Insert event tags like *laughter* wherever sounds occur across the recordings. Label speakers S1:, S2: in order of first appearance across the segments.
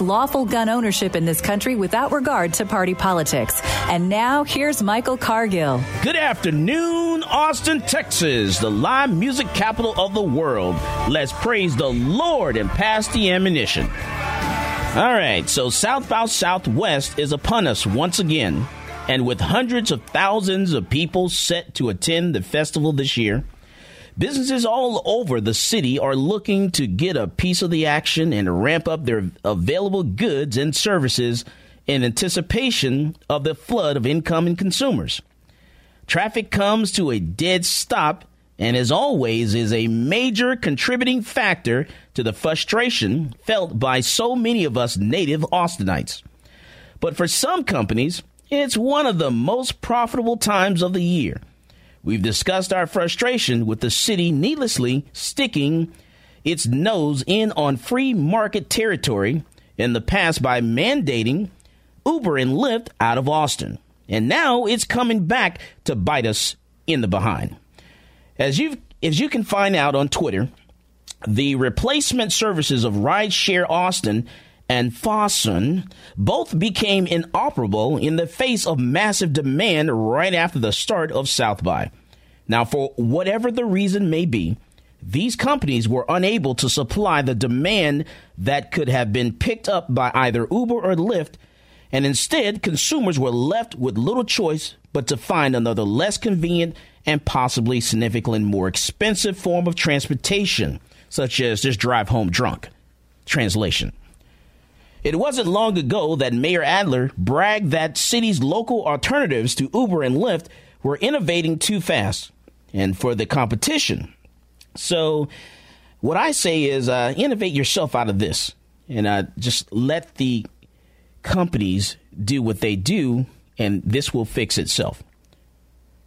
S1: lawful gun ownership in this country without regard to party politics. And now, here's Michael Cargill.
S2: Good afternoon, Austin, Texas, the live music capital of the world. Let's praise the Lord and pass the ammunition. All right, so South by Southwest is upon us once again. And with hundreds of thousands of people set to attend the festival this year, Businesses all over the city are looking to get a piece of the action and ramp up their available goods and services in anticipation of the flood of incoming consumers. Traffic comes to a dead stop and, as always, is a major contributing factor to the frustration felt by so many of us native Austinites. But for some companies, it's one of the most profitable times of the year We've discussed our frustration with the city needlessly sticking its nose in on free market territory in the past by mandating Uber and Lyft out of Austin. And now it's coming back to bite us in the behind. As you as you can find out on Twitter, the replacement services of Rideshare Austin and Fasten both became inoperable in the face of massive demand right after the start of South by. Now, for whatever the reason may be, these companies were unable to supply the demand that could have been picked up by either Uber or Lyft, and instead, consumers were left with little choice but to find another less convenient and possibly significantly more expensive form of transportation, such as just drive home drunk. Translation. It wasn't long ago that Mayor Adler bragged that city's local alternatives to Uber and Lyft were innovating too fast and for the competition. So, what I say is uh, innovate yourself out of this and uh, just let the companies do what they do, and this will fix itself.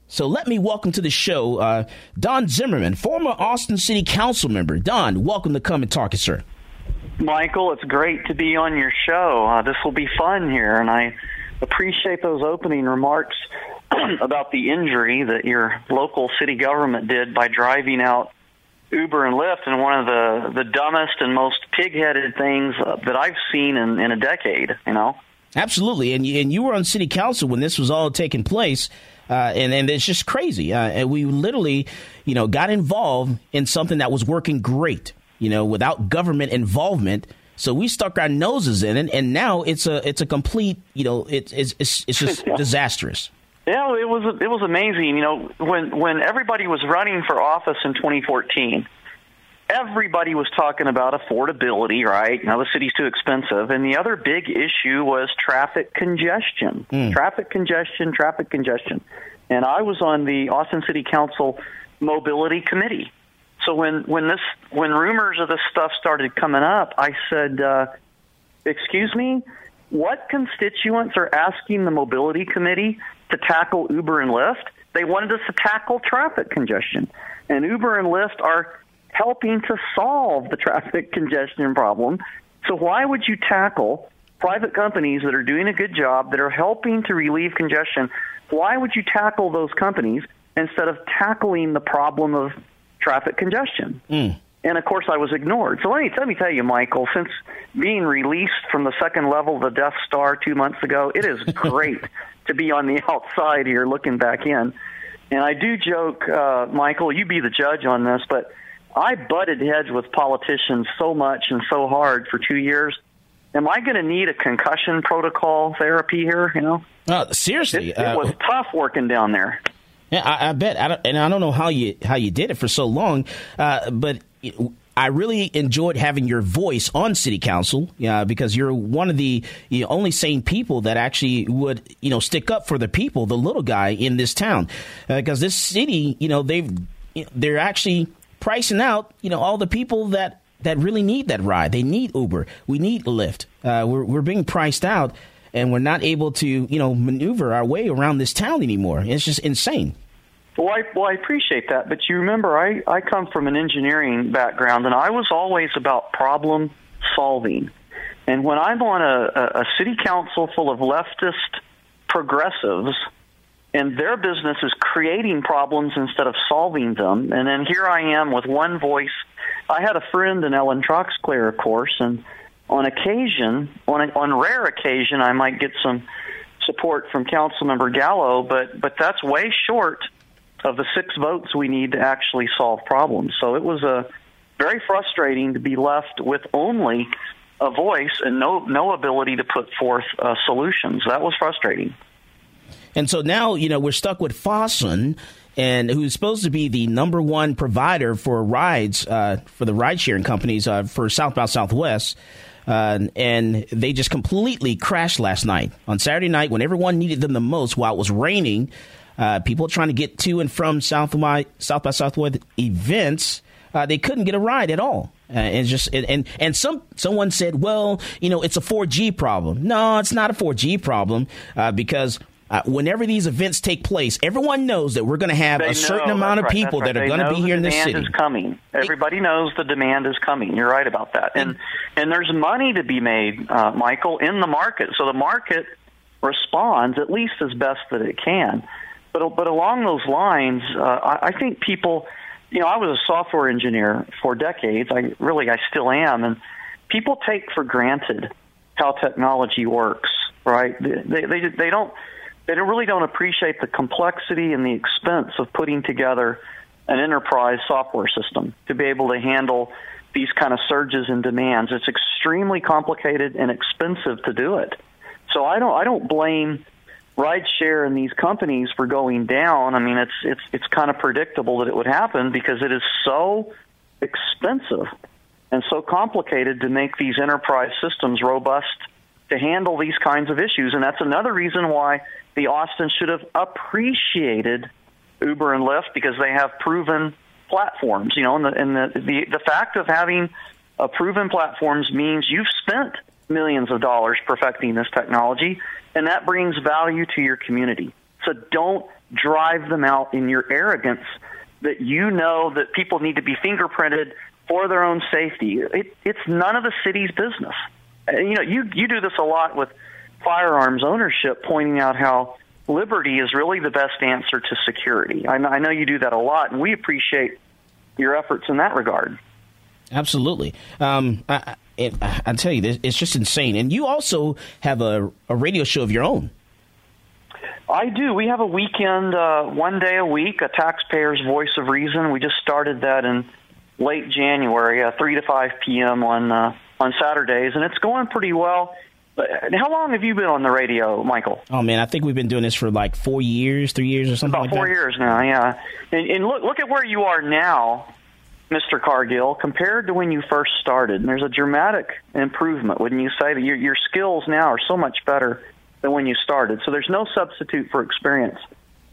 S2: So let me welcome to the show uh, Don Zimmerman, former Austin City Council member. Don, welcome to Come and Talk It, sir.
S3: Michael, it's great to be on your show. Uh, this will be fun here, and I appreciate those opening remarks *clears throat* about the injury that your local city government did by driving out Uber and Lyft and one of the the dumbest and most pig-headed things uh, that I've seen in, in a decade. You know.
S2: Absolutely, and you, and you were on city council when this was all taking place. Uh, and and it's just crazy. Uh, and we literally, you know, got involved in something that was working great. You know, without government involvement. So we stuck our noses in it, and now it's a it's a complete. You know, it's it's it's, it's just *laughs* disastrous.
S3: Yeah, it was it was amazing. You know, when when everybody was running for office in 2014, everybody was talking about affordability, right? Now the city's too expensive, and the other big issue was traffic congestion. Mm. Traffic congestion, traffic congestion. And I was on the Austin City Council mobility committee. So when when this when rumors of this stuff started coming up, I said, uh, "Excuse me, what constituents are asking the mobility committee to tackle Uber and Lyft. They wanted us to tackle traffic congestion. And Uber and Lyft are helping to solve the *laughs* traffic congestion problem. So why would you tackle private companies that are doing a good job, that are helping to relieve congestion? Why would you tackle those companies instead of tackling the problem of traffic congestion? Mm. And of course, I was ignored. So let me let me tell you, Michael. Since being released from the second level of the Death Star two months ago, it is *laughs* great to be on the outside here looking back in. And I do joke, uh, Michael, you be the judge on this, but I butted heads with politicians so much and so hard for two years. Am I going to need a concussion protocol therapy here? You know,
S2: uh, seriously,
S3: it, it was uh, tough working down there.
S2: Yeah, I, I bet, I and I don't know how you how you did it for so long, uh, but. I really enjoyed having your voice on city council uh, because you're one of the you know, only sane people that actually would you know stick up for the people, the little guy in this town, because uh, this city, you know, they've they're actually pricing out you know all the people that that really need that ride. They need Uber. We need Lyft. Uh, we're we're being priced out, and we're not able to you know maneuver our way around this town anymore. It's just insane.
S3: Well, I, well, I appreciate that, but you remember I, I come from an engineering background, and I was always about problem solving. And when I'm on a, a city council full of leftist progressives, and their business is creating problems instead of solving them, and then here I am with one voice. I had a friend in Ellen Troxclair, of course, and on occasion, on a, on rare occasion, I might get some support from Councilmember Gallo, but but that's way short of the six votes we need to actually solve problems. So it was a very frustrating to be left with only a voice and no no ability to put forth uh, solutions. That was frustrating.
S2: And so now, you know, we're stuck with Fasten, and who's supposed to be the number one provider for rides uh, for the ride sharing companies uh, for South by Southwest. Uh, and they just completely crashed last night on Saturday night when everyone needed them the most while it was raining. Uh, people trying to get to and from South by South by Southwest events, uh, they couldn't get a ride at all. Uh, and just and, and and some someone said, well, you know, it's a 4G problem. No, it's not a 4G problem uh, because uh, whenever these events take place, everyone knows that we're going to have
S3: they
S2: a certain know, amount of
S3: right,
S2: people
S3: right.
S2: that are going to be here in the city.
S3: Demand is coming. Everybody knows the demand is coming. You're right about that. And and there's money to be made, uh, Michael, in the market. So the market responds at least as best that it can. But but along those lines, uh, I, I think people, you know, I was a software engineer for decades. I really I still am, and people take for granted how technology works. Right? They they they don't they really don't appreciate the complexity and the expense of putting together an enterprise software system to be able to handle these kind of surges in demands. It's extremely complicated and expensive to do it. So I don't I don't blame rideshare and these companies for going down, I mean, it's it's it's kind of predictable that it would happen because it is so expensive and so complicated to make these enterprise systems robust to handle these kinds of issues. And that's another reason why the Austin should have appreciated Uber and Lyft because they have proven platforms. You know, and the and the the, the fact of having a proven platforms means you've spent millions of dollars perfecting this technology and that brings value to your community. So don't drive them out in your arrogance that you know that people need to be fingerprinted for their own safety. It, it's none of the city's business. You know, you you do this a lot with firearms ownership, pointing out how liberty is really the best answer to security. I know, I know you do that a lot, and we appreciate your efforts in that regard.
S2: Absolutely. Um, I, it, I tell you, it's just insane. And you also have a, a radio show of your own.
S3: I do. We have a weekend, uh, one day a week, a taxpayer's voice of reason. We just started that in late January, uh, three to five p.m. on uh, on Saturdays, and it's going pretty well. How long have you been on the radio, Michael?
S2: Oh man, I think we've been doing this for like four years, three years, or something
S3: About
S2: like
S3: four
S2: that.
S3: years now, yeah. And, and look, look at where you are now Mr. Cargill, compared to when you first started. And there's a dramatic improvement, wouldn't you say? That your, your skills now are so much better than when you started. So there's no substitute for experience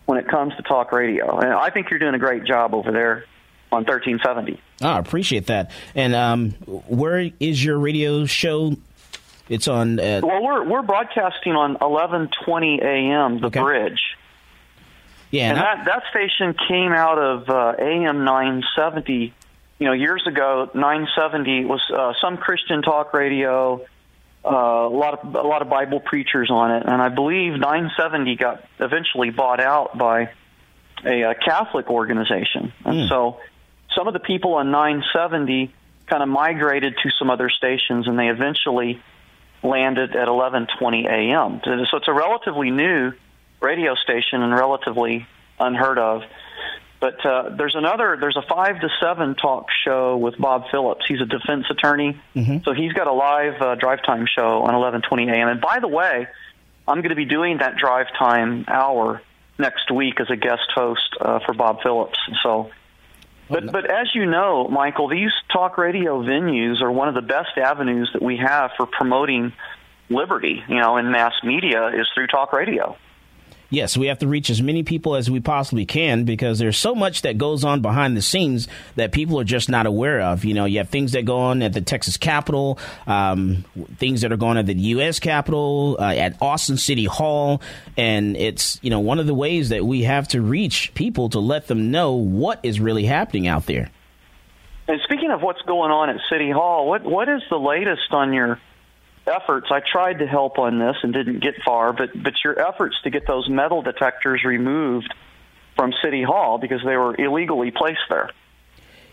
S3: when it comes to talk radio. And I think you're doing a great job over there on 1370.
S2: Oh, I appreciate that. And um, where is your radio show? It's on. Uh...
S3: Well, we're we're broadcasting on 11:20 a.m. The
S2: okay.
S3: Bridge.
S2: Yeah,
S3: and, and that that station came out of uh, AM 970 you know, years ago, 970 was uh, some Christian talk radio, uh, a lot of a lot of Bible preachers on it, and I believe 970 got eventually bought out by a, a Catholic organization, and mm. so some of the people on 970 kind of migrated to some other stations, and they eventually landed at 11:20 a.m. So it's a relatively new radio station and relatively unheard of. But uh, there's another, there's a five to seven talk show with Bob Phillips. He's a defense attorney, mm-hmm. so he's got a live uh, drive time show on 11:20 a.m. And by the way, I'm going to be doing that drive time hour next week as a guest host uh, for Bob Phillips. So, but but as you know, Michael, these talk radio venues are one of the best avenues that we have for promoting liberty. You know, in mass media is through talk radio
S2: yes, we have to reach as many people as we possibly can because there's so much that goes on behind the scenes that people are just not aware of. You know, you have things that go on at the Texas Capitol, um, things that are going on at the U.S. Capitol, uh, at Austin City Hall, and it's you know one of the ways that we have to reach people to let them know what is really happening out there.
S3: And speaking of what's going on at City Hall, what what is the latest on your efforts, I tried to help on this and didn't get far, but but your efforts to get those metal detectors removed from City Hall because they were illegally placed there.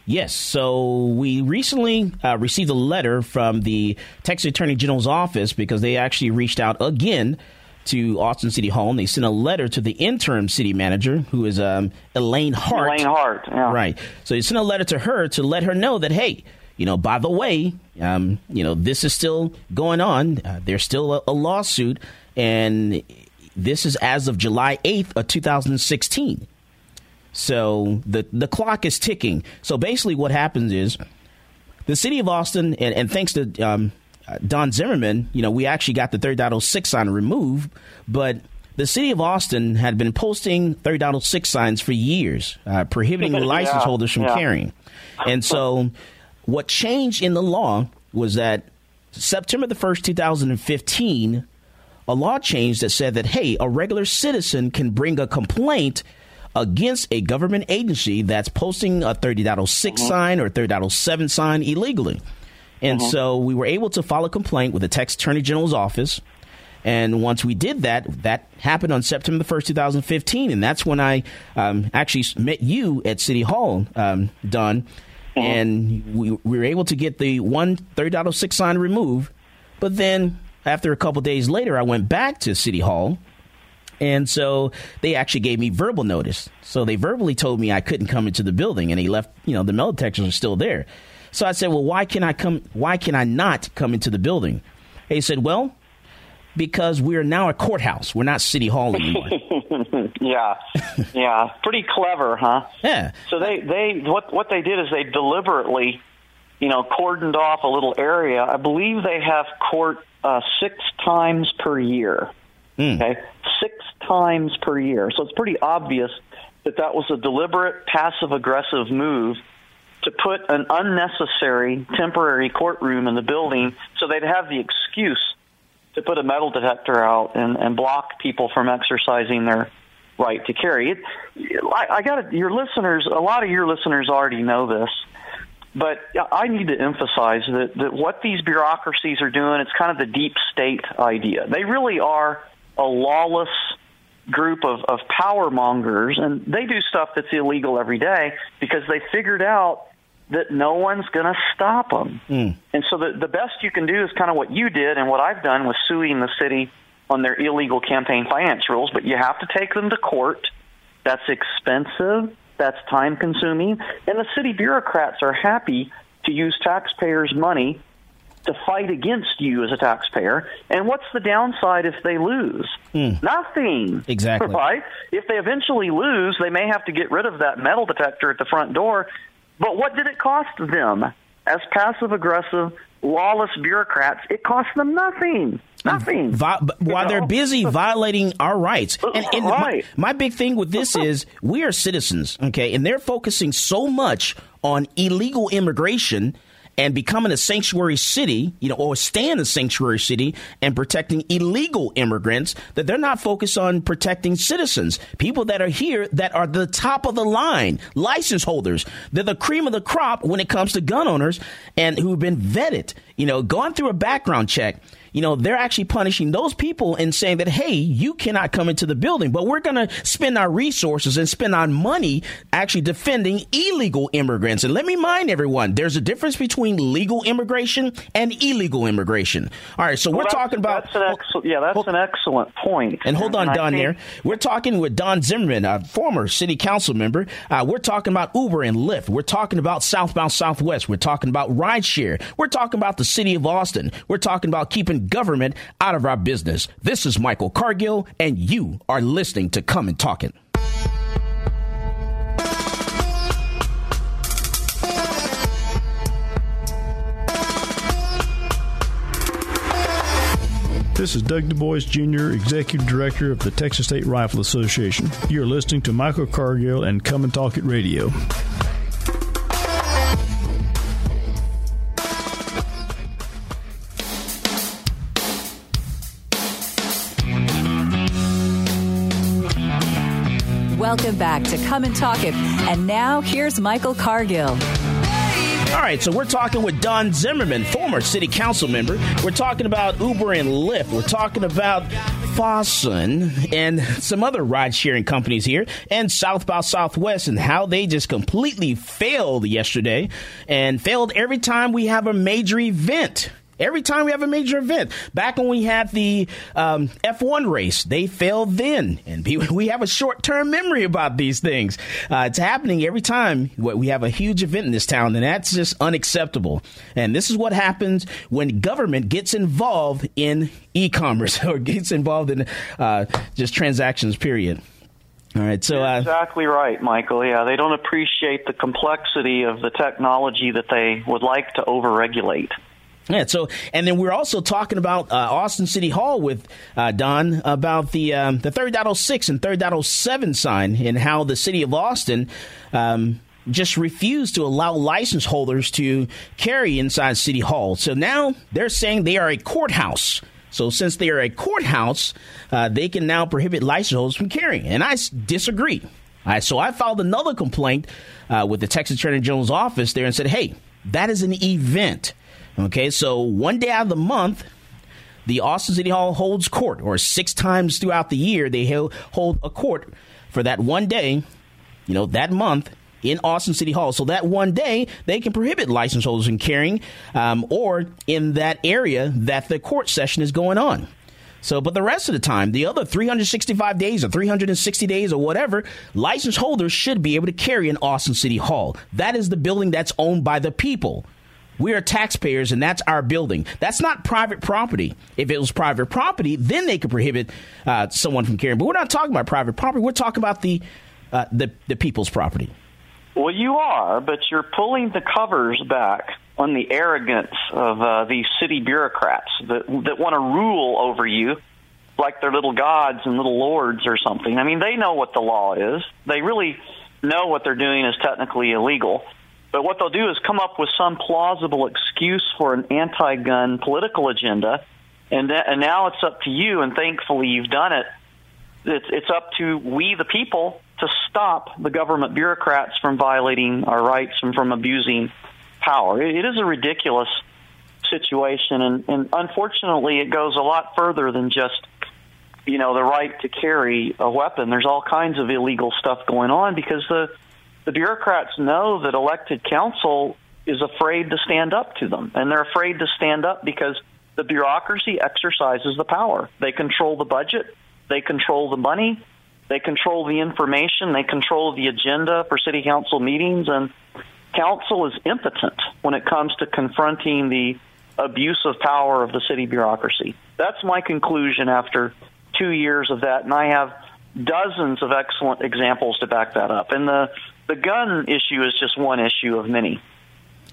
S2: Yes. So we recently uh, received a letter from the Texas Attorney General's office because they actually reached out again to Austin City Hall and they sent a letter to the interim city manager, who is um, Elaine Hart.
S3: Elaine Hart, yeah.
S2: Right. So they sent a letter to her to let her know that, hey, you know, by the way, um, you know, this is still going on. Uh, there's still a, a, lawsuit, and this is as of July 8th of 2016. So the the clock is ticking. So basically, what happens is the city of Austin, and, and thanks to um, Don Zimmerman, you know, we actually got the 30.06 sign removed, but the city of Austin had been posting 30.06 signs for years, uh, prohibiting *laughs* license holders from yeah. carrying. And so what changed in the law was that September the 1st, 2015, a law changed that said that, hey, a regular citizen can bring a complaint against a government agency that's posting a 30.06 mm-hmm. sign or 30.07 sign illegally. And mm-hmm. so we were able to file a complaint with the Texas Attorney General's office. And once we did that, that happened on September the 1st, 2015. And that's when I um, actually met you at City Hall, um, Don. Uh-huh. And we, we were able to get the one 30.06 sign removed. But then after a couple days later, I went back to City Hall. And so they actually gave me verbal notice. So they verbally told me I couldn't come into the building, and they left. You know, the metal detectors are still there. So I said, "Well, why can I come? Why can I not come into the building?" They said, "Well, because we are now a courthouse. We're not City Hall anymore." *laughs*
S3: yeah, yeah, pretty clever, huh?
S2: Yeah.
S3: So they they what what they did is they deliberately, you know, cordoned off a little area. I believe they have court uh, six times per year. Mm. Okay, six times per year. So it's pretty obvious that that was a deliberate passive aggressive move to put an unnecessary temporary courtroom in the building so they'd have the excuse to put a metal detector out and, and block people from exercising their right to carry. It, I, I got your listeners. A lot of your listeners already know this, but I need to emphasize that that what these bureaucracies are doing. It's kind of the deep state idea. They really are a lawless group of, of power mongers, and they do stuff that's illegal every day because they figured out that no one's going to stop them. Mm. And so the, the best you can do is kind of what you did and what I've done with suing the city on their illegal campaign finance rules, but you have to take them to court. That's expensive. That's time consuming. And the city bureaucrats are happy to use taxpayers' money to fight against you as a taxpayer. And what's the downside if they lose?
S2: Hmm.
S3: Nothing.
S2: Exactly. *laughs*
S3: Right? If they eventually lose, they may have to get rid of that metal detector at the front door. But what did it cost them? As passive aggressive, lawless bureaucrats, it cost them nothing. Nothing.
S2: Vi- while know? they're busy violating our rights. *laughs* And, and
S3: right.
S2: my, my big thing with this *laughs* is we are citizens, okay? And they're focusing so much on illegal immigration and becoming a sanctuary city, you know, or staying a sanctuary city and protecting illegal immigrants, that they're not focused on protecting citizens, people that are here that are the top of the line, license holders. They're the cream of the crop when it comes to gun owners and who've been vetted. you know, gone through a background check, you know, they're actually punishing those people and saying that, hey, you cannot come into the building, but we're going to spend our resources and spend our money actually defending illegal immigrants. And let me mind everyone, there's a difference between legal immigration and illegal immigration. All right, so well, we're talking about.
S3: That's an yeah, that's hold, an excellent point.
S2: And hold on, and Don, think, there. We're talking with Don Zimmerman, a former city council member. Uh, we're talking about Uber and Lyft. We're talking about South by Southwest. We're talking about rideshare. We're talking about the city of Austin. We're talking about keeping government out of our business. This is Michael Cargill, and you are listening to Come and Talk It.
S4: This is Doug Du Bois Jr., Executive Director of the Texas State Rifle Association. You're listening to Michael Cargill and Come and Talk It Radio.
S1: Welcome back to Come and Talk It. And now here's Michael Cargill.
S2: All right, so we're talking with Don Zimmerman, former city council member. We're talking about Uber and Lyft. We're talking about Fasten and some other ride sharing companies here and South by Southwest and how they just completely failed yesterday and failed every time we have a major event. Every time we have a major event, back when we had the um, F1 race, they failed then, and *laughs* we have a short-term memory about these things. Uh, it's happening every time we have a huge event in this town, and that's just unacceptable. And this is what happens when government gets involved in e-commerce *laughs* or gets involved in uh, just transactions. Period. All right, so
S3: uh, exactly right, Michael. Yeah, they don't appreciate the complexity of the technology that they would like to overregulate.
S2: Yeah. So, and then we're also talking about uh, Austin City Hall with uh, Don about the um, the 30.06 and 30.07 sign and how the city of Austin. Um, just refused to allow license holders to carry inside City Hall. So now they're saying they are a courthouse. So since they are a courthouse, uh, they can now prohibit license holders from carrying. And I disagree. so I filed another complaint uh, with the Texas Attorney General's office there and said, hey, that is an event. Okay, so one day out of the month, the Austin City Hall holds court, or six times throughout the year, they hold a court for that one day, you know, that month in Austin City Hall. So that one day, they can prohibit license holders from carrying um, or in that area that the court session is going on. So, but the rest of the time, the other 365 days or 360 days or whatever, license holders should be able to carry in Austin City Hall. That is the building that's owned by the people. We are taxpayers, and that's our building. That's not private property. If it was private property, then they could prohibit uh, someone from carrying. But we're not talking about private property. We're talking about the uh, the, the people's property.
S3: Well, you are, but you're pulling the covers back on the arrogance of uh, these city bureaucrats that that want to rule over you like they're little gods and little lords or something. I mean, they know what the law is. They really know what they're doing is technically illegal. But what they'll do is come up with some plausible excuse for an anti-gun political agenda, and that, and now it's up to you. And thankfully, you've done it. It's it's up to we, the people, to stop the government bureaucrats from violating our rights and from abusing power. it, it is a ridiculous situation, and, and unfortunately, it goes a lot further than just you know the right to carry a weapon. There's all kinds of illegal stuff going on because the the bureaucrats know that elected council is afraid to stand up to them, and they're afraid to stand up because the bureaucracy exercises the power. They control the budget, they control the money, they control the information, they control the agenda for city council meetings, and council is impotent when it comes to confronting the abuse of power of the city bureaucracy. That's my conclusion after two years of that, and I have dozens of excellent examples to back that up. And the the gun issue is just one issue of many.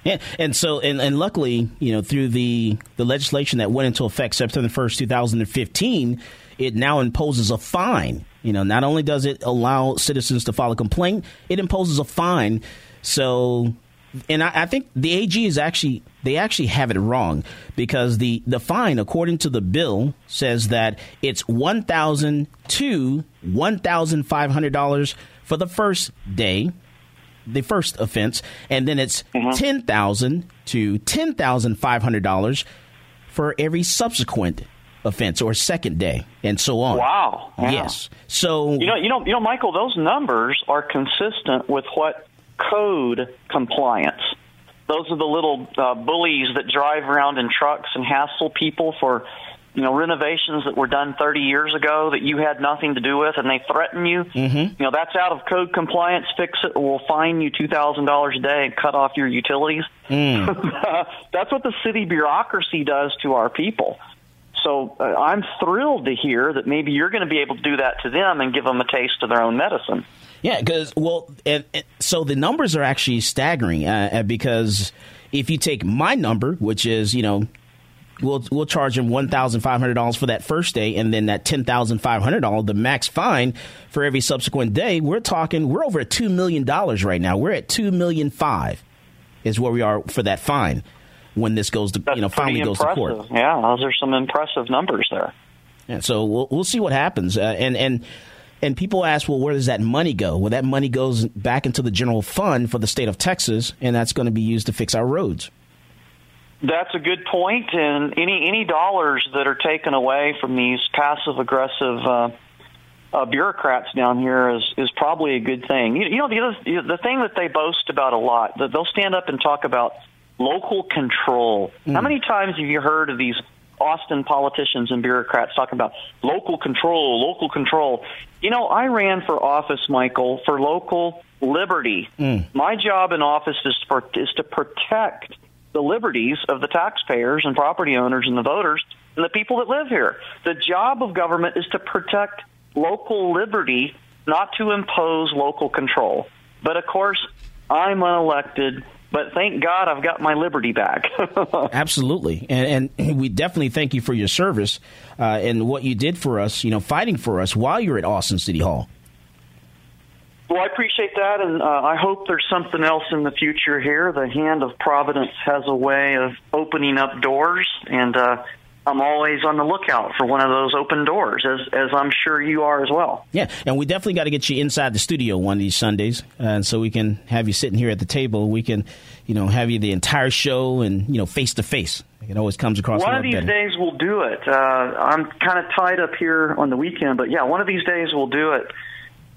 S2: Yeah, and so and, and luckily, you know, through the the legislation that went into effect September first, two thousand and fifteen, it now imposes a fine. You know, not only does it allow citizens to file a complaint, it imposes a fine. So, and I, I think the AG is actually they actually have it wrong because the the fine, according to the bill, says that it's one thousand to one thousand five hundred dollars for the first day the first offense, and then it's mm-hmm. ten thousand to ten thousand five hundred dollars for every subsequent offense or second day, and so on.
S3: Wow.
S2: Yes. So
S3: you know, you know, you know, Michael, those numbers are consistent with what code compliance. Those are the little uh, bullies that drive around in trucks and hassle people for you know renovations that were done 30 years ago that you had nothing to do with and they threaten you
S2: mm-hmm. you
S3: know that's out of code compliance fix it or we'll fine you $2000 a day and cut off your utilities
S2: mm. *laughs*
S3: that's what the city bureaucracy does to our people so uh, I'm thrilled to hear that maybe you're going to be able to do that to them and give them a taste of their own medicine.
S2: Yeah, because well, so the numbers are actually staggering uh, uh, because if you take my number, which is you know we'll we'll charge him one thousand five hundred dollars for that first day, and then that ten thousand five hundred dollars, the max fine for every subsequent day. We're talking we're over at two million dollars right now. We're at two million five is where we are for that fine when this goes to
S3: That's
S2: you know finally
S3: goes
S2: to court.
S3: Yeah, those are some impressive numbers there.
S2: Yeah, so we'll we'll see what happens, uh, and and and people ask, well, where does that money go? Well, that money goes back into the general fund for the state of Texas, and that's going to be used to fix our roads.
S3: That's a good point, and any any dollars that are taken away from these passive aggressive uh, uh, bureaucrats down here is is probably a good thing. You, you know, the other the thing that they boast about a lot that they'll stand up and talk about local control. Mm. How many times have you heard of these Austin politicians and bureaucrats talking about local control, local control? You know, I ran for office, Michael, for local liberty.
S2: Mm.
S3: My job in office is for, is to protect the liberties of the taxpayers and property owners and the voters and the people that live here. The job of government is to protect local liberty, not to impose local control. But of course, I'm unelected but thank God I've got my liberty back. *laughs*
S2: Absolutely, and, and, *clears throat* we definitely thank you for your service uh, and what you did for us. You know, fighting for us while you're at Austin City Hall.
S3: Well, I appreciate that, and uh, I hope there's something else in the future here. The hand of Providence has a way of opening up doors, and uh, I'm always on the lookout for one of those open doors, as as I'm sure you are as well.
S2: Yeah, and we definitely got to get you inside the studio one of these Sundays, and so we can have you sitting here at the table. We can, you know, have you the entire show and you know face to face. It always comes across.
S3: One of these
S2: better.
S3: days we'll do it. Uh, I'm kind of tied up here on the weekend, but yeah, one of these days we'll do it.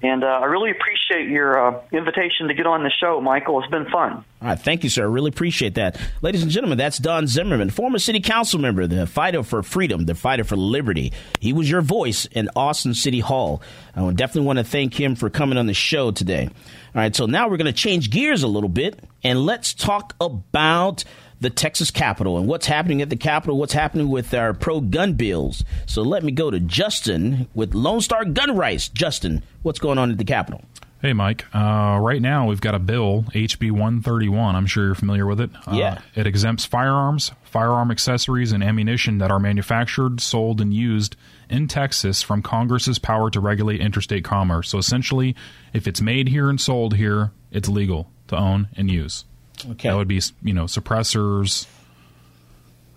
S3: And uh, I really appreciate your uh, invitation to get on the show, Michael. It's been fun. All
S2: right, thank you, sir. I really appreciate that. Ladies and gentlemen, that's Don Zimmerman, former city council member, the fighter for freedom, the fighter for liberty. He was your voice in Austin City Hall. I definitely want to thank him for coming on the show today. All right, so now we're going to change gears a little bit and let's talk about the Texas Capitol and what's happening at the Capitol, what's happening with our pro gun bills. So let me go to Justin with Lone Star Gun Rights. Justin, what's going on at the Capitol?
S5: Hey, Mike. Uh, right now, we've got a bill, HB 131. I'm sure you're familiar with it.
S2: Uh, yeah.
S5: It exempts firearms, firearm accessories, and ammunition that are manufactured, sold, and used in Texas from Congress's power to regulate interstate commerce. So essentially, if it's made here and sold here, it's legal to own and use.
S2: Okay.
S5: That would be, you know, suppressors.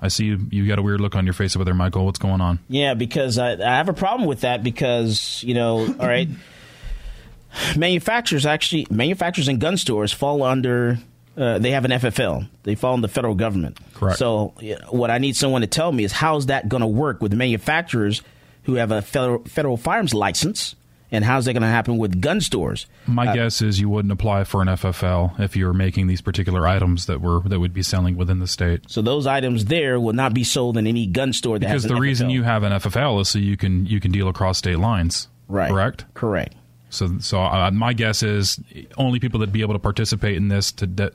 S5: I see you, you got a weird look on your face over there, Michael. What's going on?
S2: Yeah, because I, I have a problem with that because, you know, all right, *laughs* manufacturers actually, manufacturers and gun stores fall under uh, they have an FFL. They fall in the federal government.
S5: Correct.
S2: So, what I need someone to tell me is how's that going to work with manufacturers who have a federal, federal firearms license and how's that going to happen with gun stores?
S5: My uh, guess is you wouldn't apply for an FFL if you're making these particular items that were that would be selling within the state.
S2: So those items there will not be sold in any gun store.
S5: because the
S2: FFL.
S5: reason you have an FFL is so you can you can deal across state lines.
S2: Right.
S5: Correct.
S2: Correct.
S5: So so uh, my guess is only people that be able to participate in this to. De-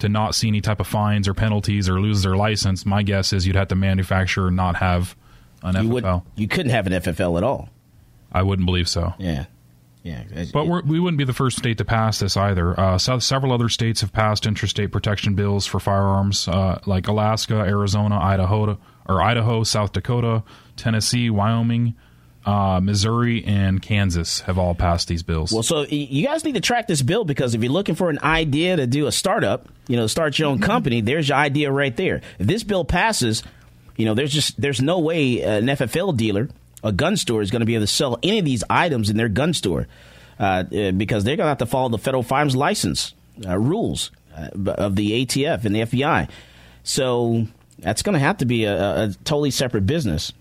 S5: to not see any type of fines or penalties or lose their license, my guess is you'd have to manufacture and not have an
S2: you
S5: FFL.
S2: Would, you couldn't have an FFL at all.
S5: I wouldn't believe so.
S2: Yeah. Yeah,
S5: but we're, we would not be the first state to pass this either. Uh, so several other states have passed interstate protection bills for firearms, uh, like Alaska, Arizona, Idaho, or Idaho, South Dakota, Tennessee, Wyoming, uh, Missouri, and Kansas have all passed these bills.
S2: Well, so you guys need to track this bill because if you're looking for an idea to do a startup, you know, start your own company, there's your idea right there. If this bill passes, you know, there's just there's no way an FFL dealer a gun store is going to be able to sell any of these items in their gun store uh, because they're going to have to follow the federal firearms license. uh, rules uh, of the ATF and the FBI. So that's going to have to be a, a, totally separate business.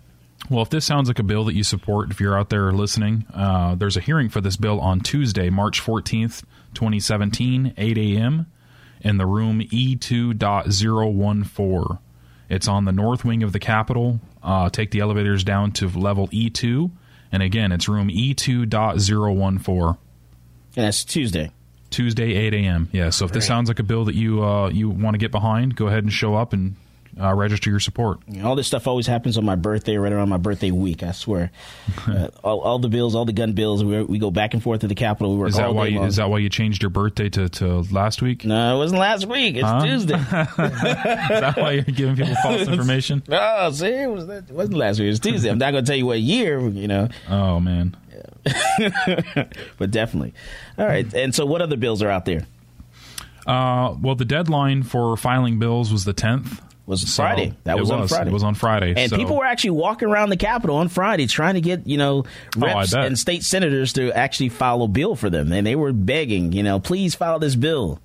S5: Well, if this sounds like a bill that you support, if you're out there listening, uh, there's a hearing for this bill on Tuesday, March 14th, 2017, 8 a.m. in the room E2.014. It's on the north wing of the Capitol. Uh, take the elevators down to level E2. And again, it's room E2.014. And
S2: that's Tuesday.
S5: Tuesday, 8 a.m. Yeah, so if this sounds like a bill that you uh, you want to get behind, go ahead and show up and uh, register your support.
S2: All this stuff always happens on my birthday, right around my birthday week. I swear. *laughs* uh, all, all, the bills, all the gun bills, we, we, go back and forth to the Capitol. We work
S5: is that
S2: why?
S5: You, is that why you changed your birthday to, to last week?
S2: No, it wasn't last week. It's huh? Tuesday. *laughs* is
S5: that why you're giving people false *laughs* information?
S2: No, see, it, was, it wasn't last week. It's Tuesday. I'm not going to tell you what year. You know.
S5: Oh man.
S2: but definitely. All right. And so, what other bills are out there?
S5: Uh, well, the deadline for filing bills was the 10th
S2: was so Friday. That was, was, on Friday.
S5: It was on Friday.
S2: And
S5: so.
S2: people were actually walking around the Capitol on Friday trying to get, you know, oh, reps oh, and state senators to actually file a bill for them. And they were begging, you know, please file this bill.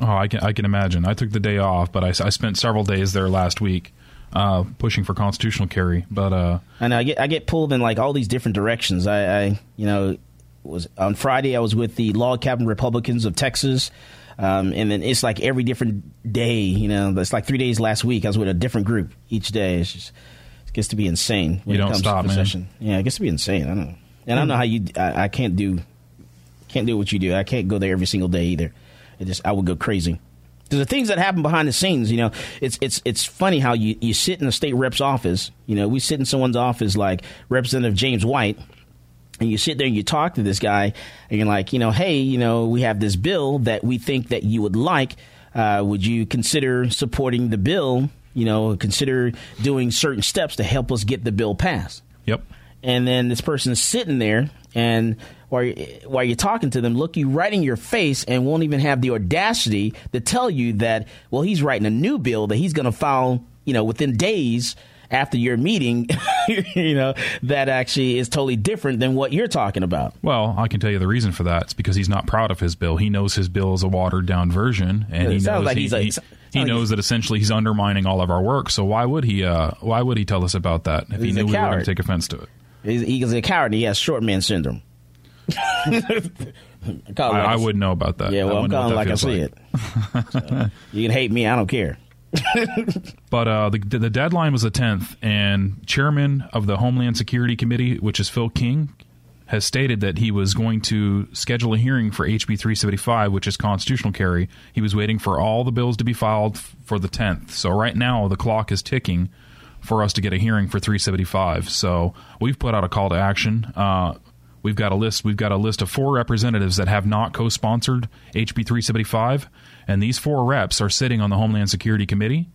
S5: Oh, I can, I can imagine. I took the day off, but I, I spent several days there last week. Uh, pushing for constitutional carry, but uh,
S2: and I get I get pulled in like all these different directions. I, I you know was on Friday I was with the Log Cabin Republicans of Texas. Um, and then it's like every different day, you know, it's like three days last week. I was with a different group each day. It's just, it gets to be insane.
S5: When you don't stop, man. Session.
S2: Yeah, it gets to be insane. I don't know. And I don't know how you, I, I, can't do, can't do what you do. I can't go there every single day either. It just, I would go crazy. There's the things that happen behind the scenes, you know, it's, it's, it's funny how you, you sit in a state rep's office, you know, we sit in someone's office like Representative James White, and you sit there and you talk to this guy and you're like, you know, hey, you know, we have this bill that we think that you would like. Uh, would you consider supporting the bill? You know, consider doing certain steps to help us get the bill passed.
S5: Yep.
S2: And then this person is sitting there, and while you're, while you're talking to them, look you right in your face, and won't even have the audacity to tell you that, well, he's writing a new bill that he's going to file, you know, within days after your meeting, *laughs* you know, that actually is totally different than what you're talking about.
S5: Well, I can tell you the reason for that. It's because he's not proud of his bill. He knows his bill is a watered down version, and he knows like he, he, he knows that essentially he's undermining all of our work. So why would he? Uh, why would he tell us about that if he knew we were going to take offense to it?
S2: He's, he's a coward. He has short man syndrome.
S5: I, *laughs* I, I wouldn't know about that.
S2: Yeah, well, I'm calling like I see like. it. So, you can hate me. I don't care.
S5: But uh, the, the deadline was the 10th, and chairman of the Homeland Security Committee, which is Phil King, has stated that he was going to schedule a hearing for HB 375, which is constitutional carry. He was waiting for all the bills to be filed for the 10th. So right now, the clock is ticking for us to get a hearing for 375. So we've put out a call to action. Uh, we've got a list. We've got a list of four representatives that have not co-sponsored HB 375 and these four reps are sitting on the Homeland Security Committee,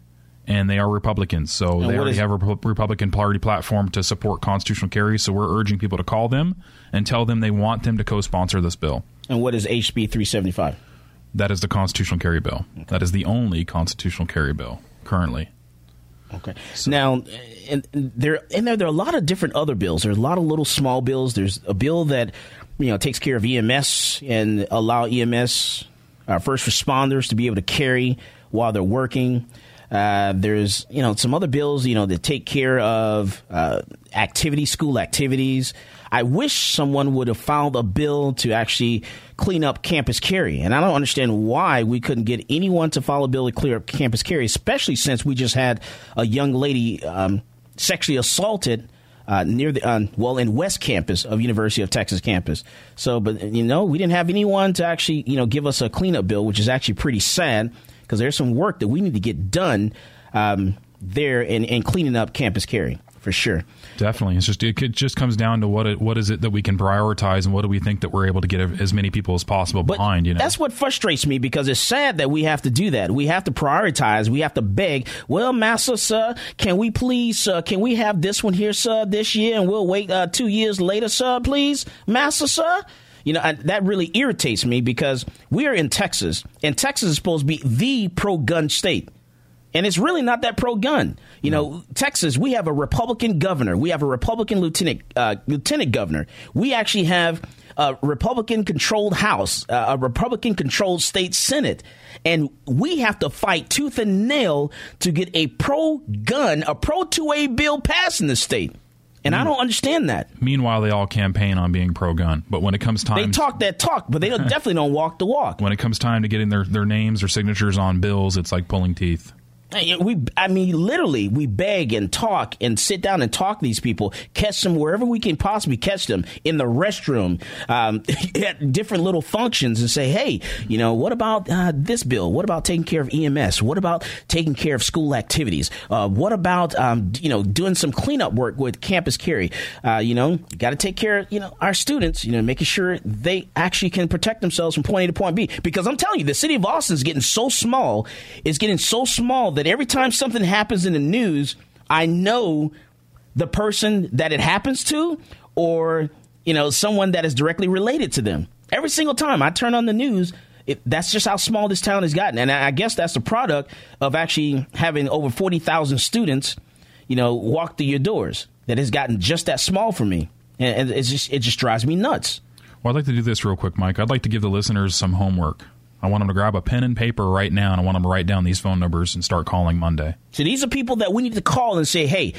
S5: and they are Republicans. So and they already is- have a Republican Party platform to support constitutional carry. So we're urging people to call them and tell them they want them to co-sponsor this bill.
S2: And what is HB 375?
S5: That is the constitutional carry bill. Okay. That is the only constitutional carry bill currently.
S2: Okay. So. Now, and, and there and there, there are a lot of different other bills. There's a lot of little small bills. There's a bill that you know takes care of EMS and allow EMS uh, first responders to be able to carry while they're working. Uh, there's you know some other bills you know that take care of uh, activities, school activities. I wish someone would have filed a bill to actually clean up campus carry, and I don't understand why we couldn't get anyone to file a bill to clear up campus carry, especially since we just had a young lady um, sexually assaulted uh, near the uh, well in West Campus of University of Texas campus. So, but you know, we didn't have anyone to actually you know give us a cleanup bill, which is actually pretty sad because there's some work that we need to get done um, there in, in cleaning up campus carry for sure.
S5: Definitely, it's just it just comes down to what it, what is it that we can prioritize, and what do we think that we're able to get as many people as possible but behind. You know,
S2: that's what frustrates me because it's sad that we have to do that. We have to prioritize. We have to beg. Well, Master, sir, can we please, sir, can we have this one here, sir, this year, and we'll wait uh, two years later, sir, please, Master, sir. You know, I, that really irritates me because we are in Texas, and Texas is supposed to be the pro gun state. And it's really not that pro gun. You know, Texas, we have a Republican governor. We have a Republican lieutenant uh, lieutenant governor. We actually have a Republican controlled House, uh, a Republican controlled state Senate. And we have to fight tooth and nail to get a pro gun, a pro 2A bill passed in the state. And I don't understand that.
S5: Meanwhile, they all campaign on being pro gun, but when it comes time,
S2: They talk that talk, but they don't, *laughs* definitely don't walk the walk.
S5: when it comes time to getting their, their names or signatures on bills, it's like pulling teeth.
S2: We, I mean, literally, we beg and talk and sit down and talk to these people, catch them wherever we can possibly catch them in the restroom, um, *laughs* at different little functions, and say, hey, you know, what about uh, this bill? What about taking care of EMS? What about taking care of school activities? Uh, what about, um, you know, doing some cleanup work with Campus Carry? Uh, you know, got to take care of, you know, our students, you know, making sure they actually can protect themselves from point A to point B. Because I'm telling you, the city of Austin is getting so small, it's getting so small that every time something happens in the news, I know the person that it happens to or, you know, someone that is directly related to them. Every single time I turn on the news, it, that's just how small this town has gotten. And I guess that's the product of actually having over 40,000 students, you know, walk through your doors. That has gotten just that small for me. And and just, it just drives me nuts.
S5: Well, I'd like to do this real quick, Mike. I'd like to give the listeners some homework. I want them to grab a pen and paper right now, and I want them to write down these phone numbers and start calling Monday.
S2: So these are people that we need to call and say, hey,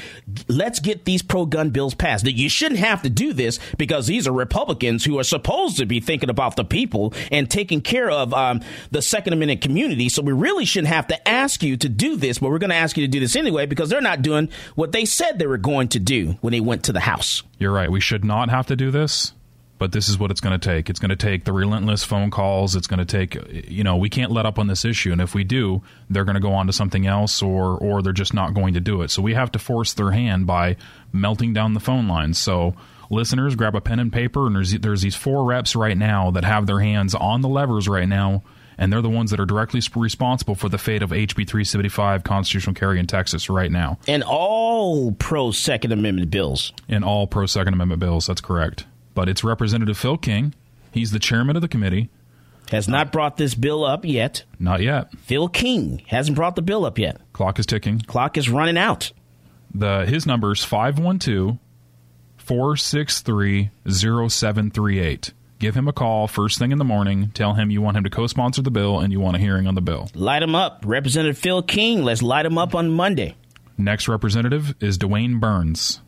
S2: let's get these pro gun bills passed. That you shouldn't have to do this because these are Republicans who are supposed to be thinking about the people and taking care of um, the Second Amendment community. So we really shouldn't have to ask you to do this, but we're going to ask you to do this anyway because they're not doing what they said they were going to do when they went to the House.
S5: You're right. We should not have to do this, but this is what it's going to take. It's going to take the relentless phone calls. It's going to take, you know, we can't let up on this issue. And if we do, they're going to go on to something else or, or they're just not going to do it. So we have to force their hand by melting down the phone lines. So listeners, grab a pen and paper. And there's, there's these four reps right now that have their hands on the levers right now. And they're the ones that are directly sp- responsible for the fate of HB 375 constitutional carry in Texas right now.
S2: And all pro Second Amendment bills.
S5: in all pro Second Amendment bills. That's correct. But it's Representative Phil King. He's the chairman of the committee.
S2: Has not brought this bill up yet.
S5: Not yet.
S2: Phil King hasn't brought the bill up yet.
S5: Clock is ticking.
S2: Clock is running out.
S5: The his number is 512 463 0738. Give him a call first thing in the morning. Tell him you want him to co-sponsor the bill and you want a hearing on the bill.
S2: Light him up. Representative Phil King, let's light him up on Monday.
S5: Next representative is DeWayne Burns.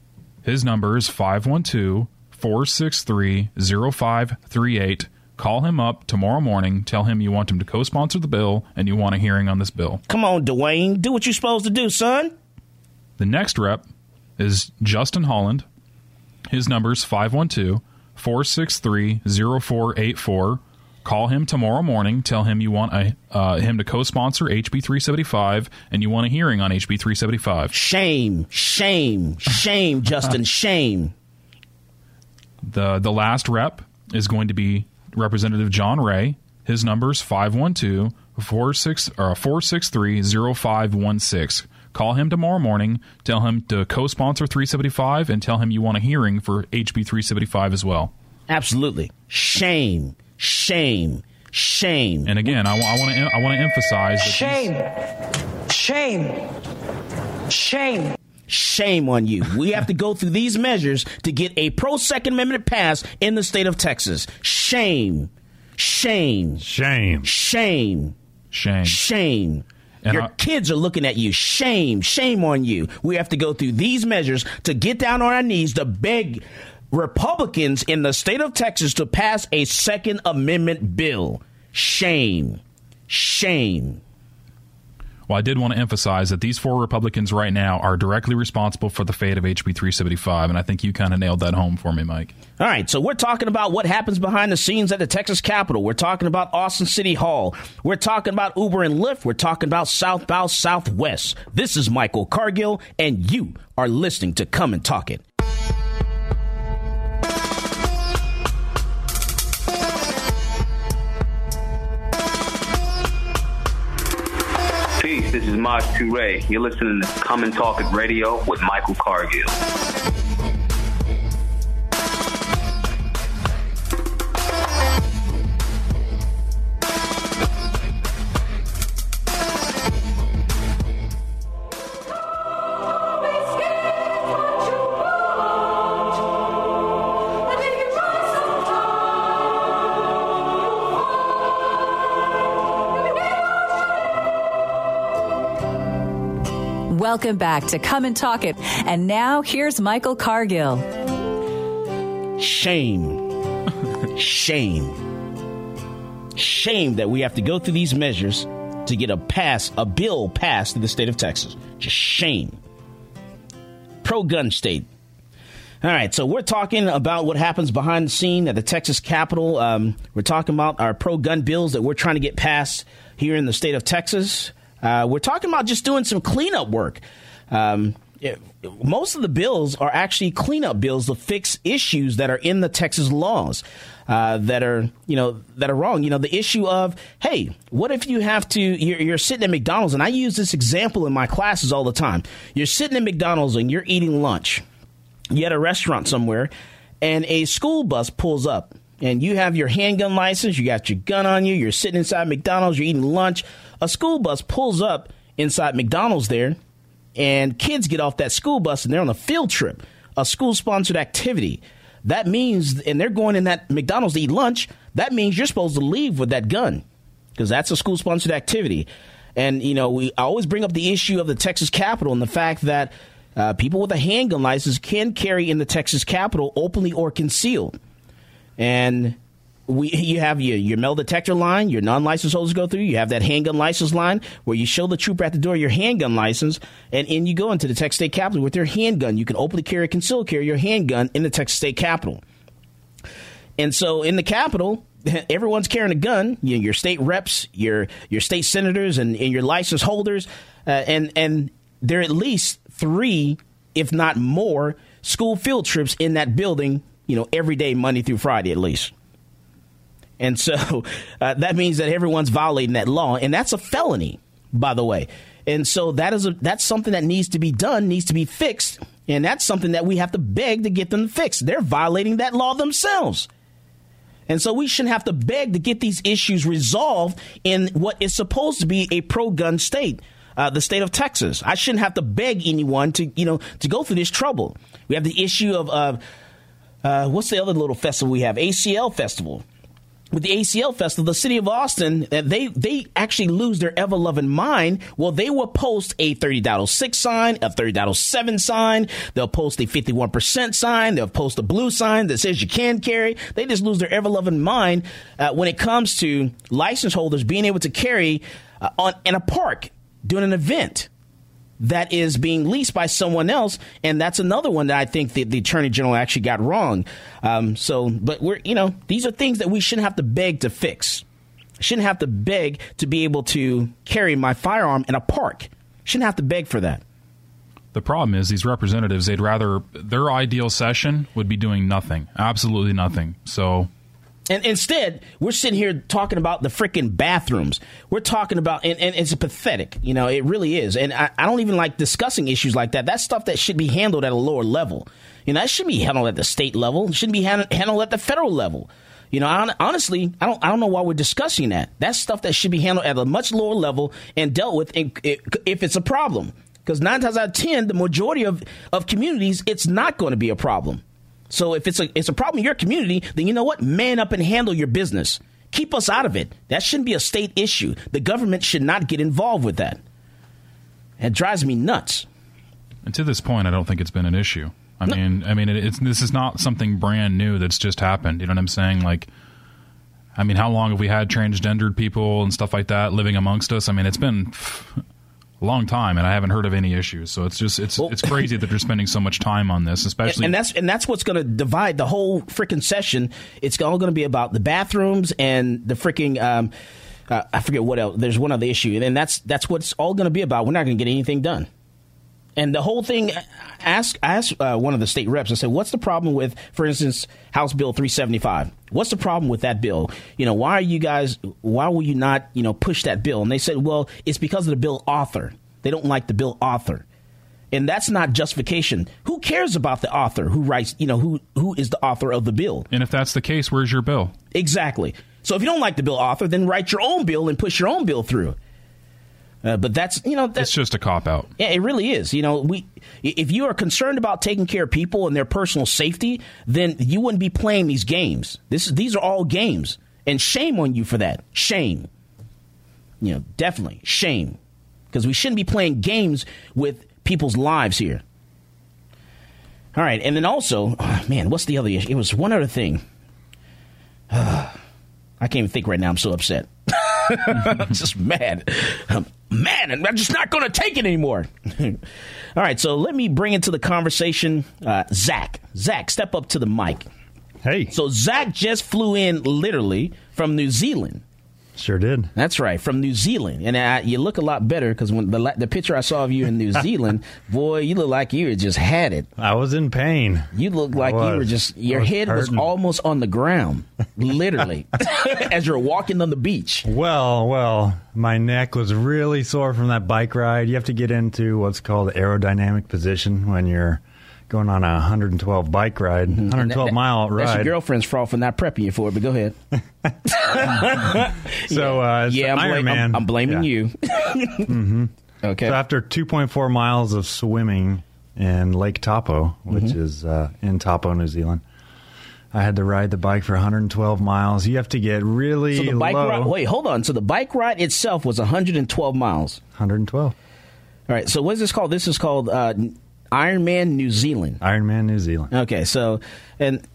S5: His number is 512 463 0538. Call him up tomorrow morning. Tell him you want him to co sponsor the bill and you want a hearing on this bill.
S2: Come on, DeWayne. Do what you're supposed to do, son.
S5: The next rep is Justin Holland. His number is 512 463 0484. Call him tomorrow morning. Tell him you want a, uh, him to co sponsor HB 375 and you want a hearing on HB 375.
S2: Shame, shame, shame, Justin, *laughs* shame.
S5: The, the last rep is going to be Representative John Wray. His number is 512 463 uh, 0516. Call him tomorrow morning. Tell him to co sponsor 375 and tell him you want a hearing for HB 375 as well.
S2: Absolutely. Shame, shame, shame.
S5: And again, I, want to I want to emphasize that these-
S6: Shame. Shame.
S2: Shame. On you. We have to go through these measures to get a pro Second Amendment pass in the state of Texas. Shame, shame,
S7: Shame.
S2: shame,
S5: shame.
S2: shame.
S5: And
S2: Your
S5: I-
S2: kids are looking at you. Shame, shame on you. We have to go through these measures to get down on our knees to beg Republicans in the state of Texas to pass a Second Amendment bill. Shame, shame.
S5: Well, I did want to emphasize that these four Republicans right now are directly responsible for the fate of HB 375, and I think you kind of nailed that home for me, Mike.
S2: All right, so we're talking about what happens behind the scenes at the Texas Capitol. We're talking about Austin City Hall. We're talking about Uber and Lyft. We're talking about South by Southwest. This is Michael Cargill, and you are listening to Come and Talk It.
S8: Peace, this is Maj Toure. You're listening to Come and Talk It Radio with Michael Cargill.
S1: Welcome back to Come and Talk It. And now here's Michael Cargill.
S2: Shame. Shame. Shame that we have to go through these measures to get a pass, a bill passed in the state of Texas. Just shame. Pro gun state. All right, so we're talking about what happens behind the scene at the Texas Capitol. Um, we're talking about our pro gun bills that we're trying to get passed here in the state of Texas. Uh, we're talking about just doing some cleanup work. Um, it, most of the bills are actually cleanup bills to fix issues that are in the Texas laws uh, that are you know that are wrong. You know the issue of hey, what if you have to you're, you're sitting at McDonald's and I use this example in my classes all the time. You're sitting at McDonald's and you're eating lunch you at a restaurant somewhere, and a school bus pulls up, and you have your handgun license, you got your gun on you, you're sitting inside McDonald's, you're eating lunch. A school bus pulls up inside McDonald's there, and kids get off that school bus and they're on a field trip, a school sponsored activity. That means, and they're going in that McDonald's to eat lunch, that means you're supposed to leave with that gun because that's a school sponsored activity. And, you know, we I always bring up the issue of the Texas Capitol and the fact that uh, people with a handgun license can carry in the Texas Capitol openly or concealed. And we, you have your, your metal detector line, your non licensed holders go through. You have that handgun license line where you show the trooper at the door your handgun license, and in you go into the Texas State Capitol with your handgun. You can openly carry, conceal carry your handgun in the Texas State Capitol. And so in the Capitol, *laughs* everyone's carrying a gun. You know, your state reps, your your state senators, and, and your license holders, uh, and and they're at least three, if not more, school field trips in that building, you know, every day, Monday through Friday at least. And so uh, that means that everyone's violating that law, and that's a felony, by the way. And so that is a, that's something that needs to be done, needs to be fixed, and that's something that we have to beg to get them fixed. They're violating that law themselves. And so we shouldn't have to beg to get these issues resolved in what is supposed to be a pro gun state uh, the state of Texas. I shouldn't have to beg anyone to, you know, to go through this trouble. We have the issue of, uh, uh, what's the other little festival we have? ACL Festival. With the ACL Festival, the city of Austin, they they actually lose their ever loving mind. Well, they will post a $30.06 sign, a $30.07 sign. They'll post a 51% sign. They'll post a blue sign that says you can carry. They just lose their ever loving mind uh, when it comes to license holders being able to carry uh, on in a park doing an event that is being leased by someone else, and that's another one that I think the, the attorney general actually got wrong. Um, so, but we're you know these are things that we shouldn't have to beg to fix. Shouldn't have to beg to be able to carry my firearm in a park. Shouldn't have to beg for that.
S5: The problem is these representatives, they'd rather their ideal session would be doing nothing, absolutely nothing. So
S2: and instead, we're sitting here talking about the freaking bathrooms. We're talking about, and, and, it's pathetic. You know, it really is. And I, I, don't even like discussing issues like that. That's stuff that should be handled at a lower level. You know, that should be handled at the state level. It shouldn't be handled at the federal level. You know, I, honestly, I don't, I don't know why we're discussing that. That's stuff that should be handled at a much lower level and dealt with if it's a problem. Because nine times out of ten, the majority of, of communities, it's not going to be a problem. So if it's a it's a problem in your community, then you know what? Man up and handle your business. Keep us out of it. That shouldn't be a state issue. The government should not get involved with that. It drives me nuts.
S5: And to this point, I don't think it's been an issue. I no. mean, I mean, it, it's this is not something brand new that's just happened. You know what I'm saying? Like, I mean, how long have we had transgendered people and stuff like that living amongst us? I mean, it's been long time, and I haven't heard of any issues. So it's just it's well, it's crazy that they're spending so much time on this, especially.
S2: And that's and that's what's going to divide the whole freaking session. It's all going to be about the bathrooms and the freaking. Um, uh, I forget what else. There's one other issue, and that's that's what's all going to be about. We're not going to get anything done. And the whole thing, ask ask uh, one of the state reps. I said, "What's the problem with, for instance, House Bill 375? What's the problem with that bill? You know, why are you guys? Why will you not, you know, push that bill?" And they said, "Well, it's because of the bill author. They don't like the bill author." And that's not justification. Who cares about the author who writes, you know, who who is the author of the bill?
S5: And if that's the case, where's your bill?
S2: Exactly. So if you don't like the bill author, then write your own bill and push your own bill through. Uh, but that's you know that's
S5: it's just a cop out.
S2: Yeah, it really is. You know, we if you are concerned about taking care of people and their personal safety, then you wouldn't be playing these games. This these are all games, and shame on you for that. Shame. You know, definitely shame, because we shouldn't be playing games with people's lives here. All right, and then also, oh, man, what's the other issue? It was one other thing. *sighs* I can't even think right now. I'm so upset. *laughs* I'm *laughs* just mad. I'm mad, and I'm just not going to take it anymore. *laughs* All right, so let me bring into the conversation uh, Zach. Zach, step up to the mic.
S7: Hey.
S2: So Zach just flew in literally from New Zealand.
S7: Sure did.
S2: That's right, from New Zealand, and uh, you look a lot better because when the the picture I saw of you in New *laughs* Zealand, boy, you look like you just had it.
S7: I was in pain.
S2: You look like you were just your
S7: was
S2: head
S7: hurting.
S2: was almost on the ground, *laughs* literally, *laughs* as you're walking on the beach.
S7: Well, well, my neck was really sore from that bike ride. You have to get into what's called aerodynamic position when you're going on a 112 bike ride, 112
S2: That- that-
S7: mile
S2: That's your girlfriend's fault for not prepping you for it. But go ahead. *laughs*
S7: so, uh,
S2: yeah, I'm,
S7: Iron
S2: bla- I'm- I'm blaming
S7: Yeah.
S2: you. *laughs*
S7: hmm
S2: Okay.
S7: So after 2.4 miles of swimming in Lake Taupo, which
S2: Mhm.
S7: is uh, in Taupo, New Zealand, I had to ride the bike for 112 miles. You have to get really
S2: So the bike
S7: low.
S2: ride. Wait, hold on. So the bike ride itself was 112 miles.
S7: 112.
S2: All right. So what is this called? This is called uh, Ironman New Zealand.
S7: Ironman New Zealand.
S2: Okay. So, and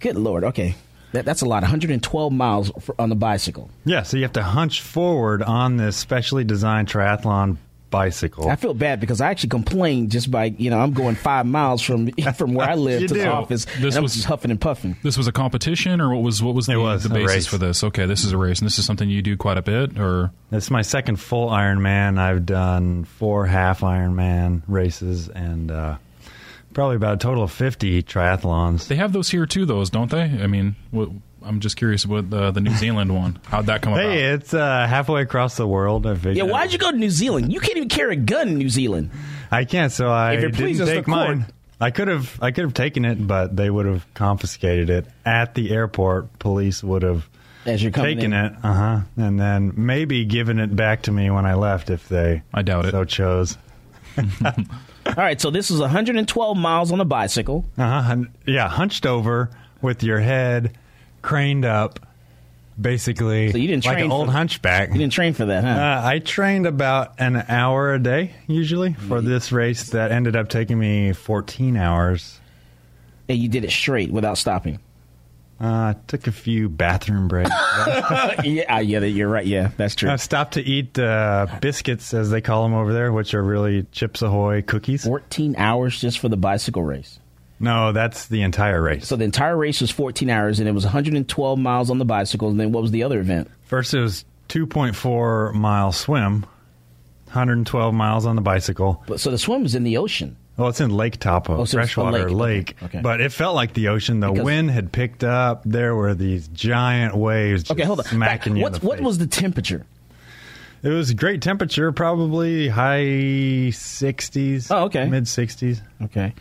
S2: good lord. Okay, that, that's a lot. 112 miles for, on the bicycle.
S7: Yeah, so you have to hunch forward on this specially designed triathlon bicycle.
S2: I feel bad because I actually complained just by you know I'm going five miles from *laughs* from where I live
S7: You
S2: to the office.
S5: This
S2: and I'm
S5: was-
S2: just huffing and puffing.
S5: This was a competition, or what was what was the,
S7: was
S5: the basis
S7: race.
S5: for this? Okay, this is a race, and this is something you do quite a bit, or
S7: It's my second full Ironman. I've done four half Ironman races and uh, probably about a total of 50 triathlons.
S5: they have those here too, those don't they? I mean, what, I'm just curious about the, the New Zealand one. How'd that come about?
S7: Hey, it's uh, halfway across the world. I figured.
S2: Yeah, why'd you go to New Zealand? You can't even carry a gun in New Zealand.
S7: I can't, so I
S2: If it
S7: didn't take
S2: court.
S7: mine. I could have, I could have taken it, but they would have confiscated it at the airport. Police would have
S2: As you're coming
S7: taken
S2: in.
S7: it, uh huh, and then maybe given it back to me when I left if they,
S5: I doubt it,
S7: so chose. *laughs*
S2: All right, so this is 112 miles on a bicycle.
S7: Uh huh. Yeah, hunched over with your head craned up, basically.
S2: So you didn't
S7: like
S2: train
S7: an old
S2: for-
S7: hunchback.
S2: You didn't train for that, huh?
S7: Uh, I trained about an hour a day usually for this race that ended up taking me 14 hours.
S2: and you did it straight without stopping.
S7: Uh, took a few bathroom breaks. *laughs*
S2: yeah, yeah, you're right. Yeah, that's true.
S7: I stopped to eat uh, biscuits, as they call them over there, which are really Chips Ahoy cookies.
S2: 14 hours just for the bicycle race.
S7: No, that's the entire race.
S2: So the entire race was 14 hours, and it was 112 miles on the bicycle. And then what was the other event?
S7: First, it was 2.4 mile swim, 112 miles on the bicycle.
S2: But so the swim was in the ocean.
S7: Well, it's in Lake Taupo,
S2: Oh, so
S7: freshwater
S2: lake.
S7: lake.
S2: Okay.
S7: But it felt like the ocean. The
S2: Because-
S7: wind had picked up. There were these giant waves. Just
S2: Okay, hold on.
S7: smacking
S2: What, what was the temperature?
S7: It was a great temperature, probably high 60s.
S2: Oh, okay.
S7: Mid 60s.
S2: Okay.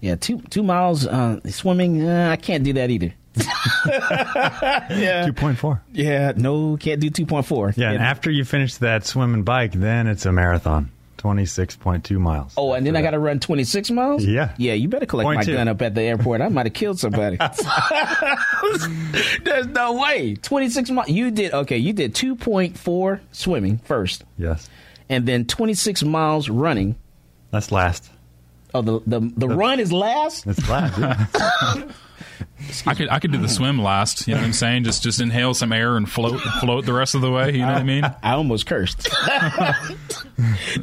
S2: Yeah, two two miles uh, swimming. Uh, I can't do that either. *laughs* yeah.
S7: 2.4.
S2: Yeah, no, can't do 2.4.
S7: Yeah, and after you finish that swim and bike, then it's a marathon, 26.2 miles.
S2: Oh, and then I got to run 26 miles?
S7: Yeah.
S2: Yeah, you better collect
S7: Point
S2: my
S7: two.
S2: gun up at the airport. I might have killed somebody. *laughs* *laughs* There's no way. 26 miles. You did, okay, you did 2.4 swimming first,
S7: Yes.
S2: and then 26 miles running.
S7: That's last.
S2: Oh, the, the, the run is last?
S7: That's last. yeah. *laughs*
S5: I could I could do the swim last. You know what I'm saying? Just just inhale some air and float float the rest of the way. You know what I mean? *laughs*
S2: I almost cursed. *laughs*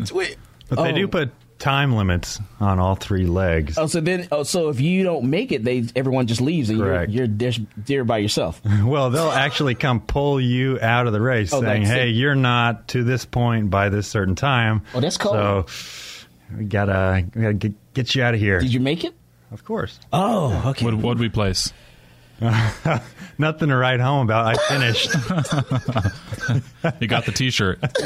S2: Twi-
S7: But they
S2: Oh.
S7: do put time limits on all three legs.
S2: Oh, so then, oh, so if you don't make it, they everyone just leaves, and you're, you're there, there by yourself.
S7: Well, they'll actually come pull you out of the race
S2: Oh,
S7: saying, hey,
S2: it.
S7: you're not to this point by this certain time.
S2: Oh, that's cool.
S7: So we gotta, we gotta get, get you out of here.
S2: Did you make it?
S7: Of course.
S2: Oh, okay.
S5: What would we place? *laughs*
S7: Nothing to write home about. I finished. *laughs*
S5: You got the T-shirt. *laughs*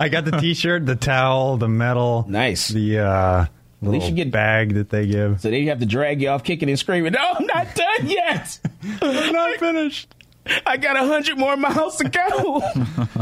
S7: I got the T-shirt, the towel, the medal.
S2: Nice.
S7: The uh, little
S2: you get-
S7: bag that they give.
S2: So they have to drag you off kicking and screaming. No, I'm not done yet.
S7: I'm not finished.
S2: I got a hundred more miles to go.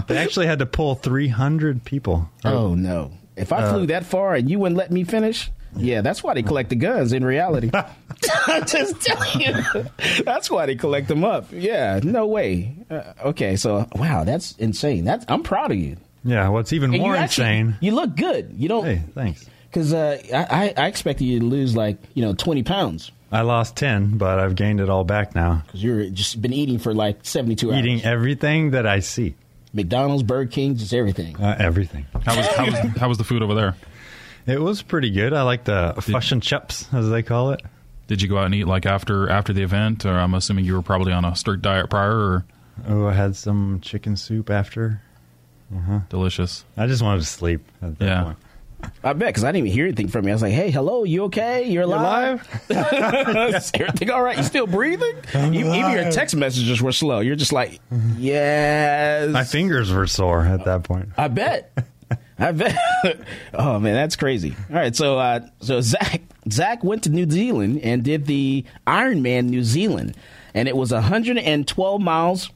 S7: They actually had to pull 300 people.
S2: oh no! If I flew that far and you wouldn't let me finish, yeah, that's why they collect the guns. In reality, *laughs* I'm just telling you, that's why they collect them up. Yeah, no way. Uh, okay, so wow, that's insane. That's I'm proud of you.
S7: Yeah, what's even
S2: And
S7: more
S2: you actually-
S7: insane.
S2: You look good. You don't.
S7: Hey, thanks.
S2: Because uh, I, I expected you to lose like you know twenty pounds
S7: I lost 10, but I've gained it all back now.
S2: because you're just been eating for like seventy two hours.
S7: Eating everything that I see.
S2: McDonald's, Burger King, just everything.
S7: Uh, everything.
S5: How was, how was how was the food over there?
S7: It was pretty good. I like the fush and chips, as they call it.
S5: Did you go out and eat like after after the event, or I'm assuming you were probably on a strict diet prior, or
S7: Oh, I had some chicken soup after. Uh-huh.
S5: delicious?
S7: I just wanted to sleep at that
S5: Yeah.
S7: point.
S2: I bet because I didn't even hear anything from you. I was like, "Hey, hello, you okay? You're alive? Is everything all right? You still breathing? Even, even your text messages were slow. You're just like, yes.
S7: My fingers were sore at that point.
S2: I bet. I bet. *laughs* oh man, that's crazy. All right, so uh, so Zach Zach went to New Zealand and did the Ironman New Zealand, and it was 112 miles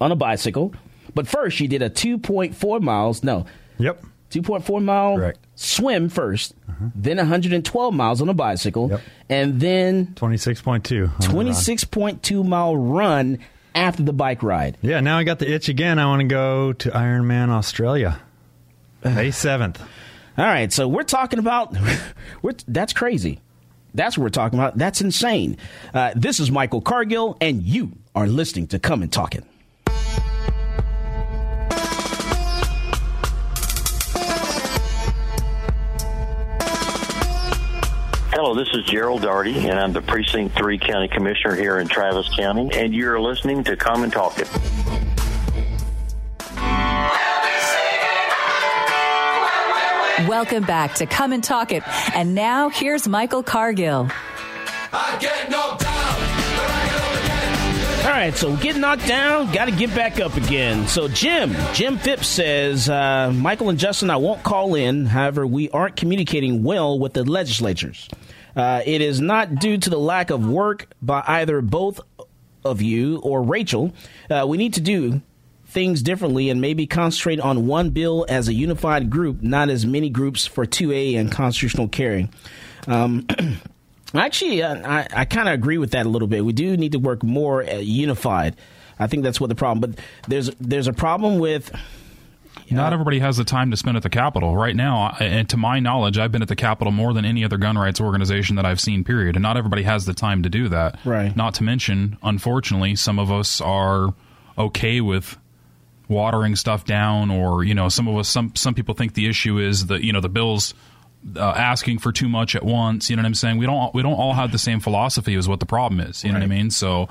S2: on a bicycle. But first, she did a 2.4 miles. No,
S7: Yep.
S2: 2.4 mile
S7: Correct.
S2: swim 1st then 112 miles on a bicycle,
S7: Yep.
S2: and then
S7: 26.2. on the run.
S2: 26.2 mile run after the bike ride.
S7: Yeah, now I got the itch again. I want to go to Ironman Australia. *sighs* May 7th.
S2: All right, so we're talking about *laughs* we're, that's crazy. That's what we're talking about. That's insane. Uh, this is Michael Cargill, and you are listening to Come and Talk It.
S9: Hello, this is Gerald Daugherty, and I'm the Precinct 3 County Commissioner here in Travis County, and you're listening to Come and Talk It.
S1: Welcome back to Come and Talk It. And now here's Michael Cargill.
S2: All right, so get knocked down, got to get back up again. So Jim, Jim Phipps says, uh, Michael and Justin, I won't call in. However, we aren't communicating well with the legislatures. Uh, it is not due to the lack of work by either both of you or Rachel. Uh, we need to do things differently and maybe concentrate on one bill as a unified group, not as many groups for 2A and constitutional carry. Um, *clears throat* Actually, uh, I, I kind of agree with that a little bit. We do need to work more uh, unified. I think that's what the problem. But there's there's a problem with
S5: Not everybody has the time to spend at the Capitol right now. And to my knowledge, I've been at the Capitol more than any other gun rights organization that I've seen. Period. And not everybody has the time to do that.
S2: Right.
S5: Not to mention, unfortunately, some of us are okay with watering stuff down, or you know, some of us, some some people think the issue is that you know the bills. Uh, asking for too much at once, you know what I'm saying? We don't we don't all have the same philosophy is what the problem is. You know what I mean? So,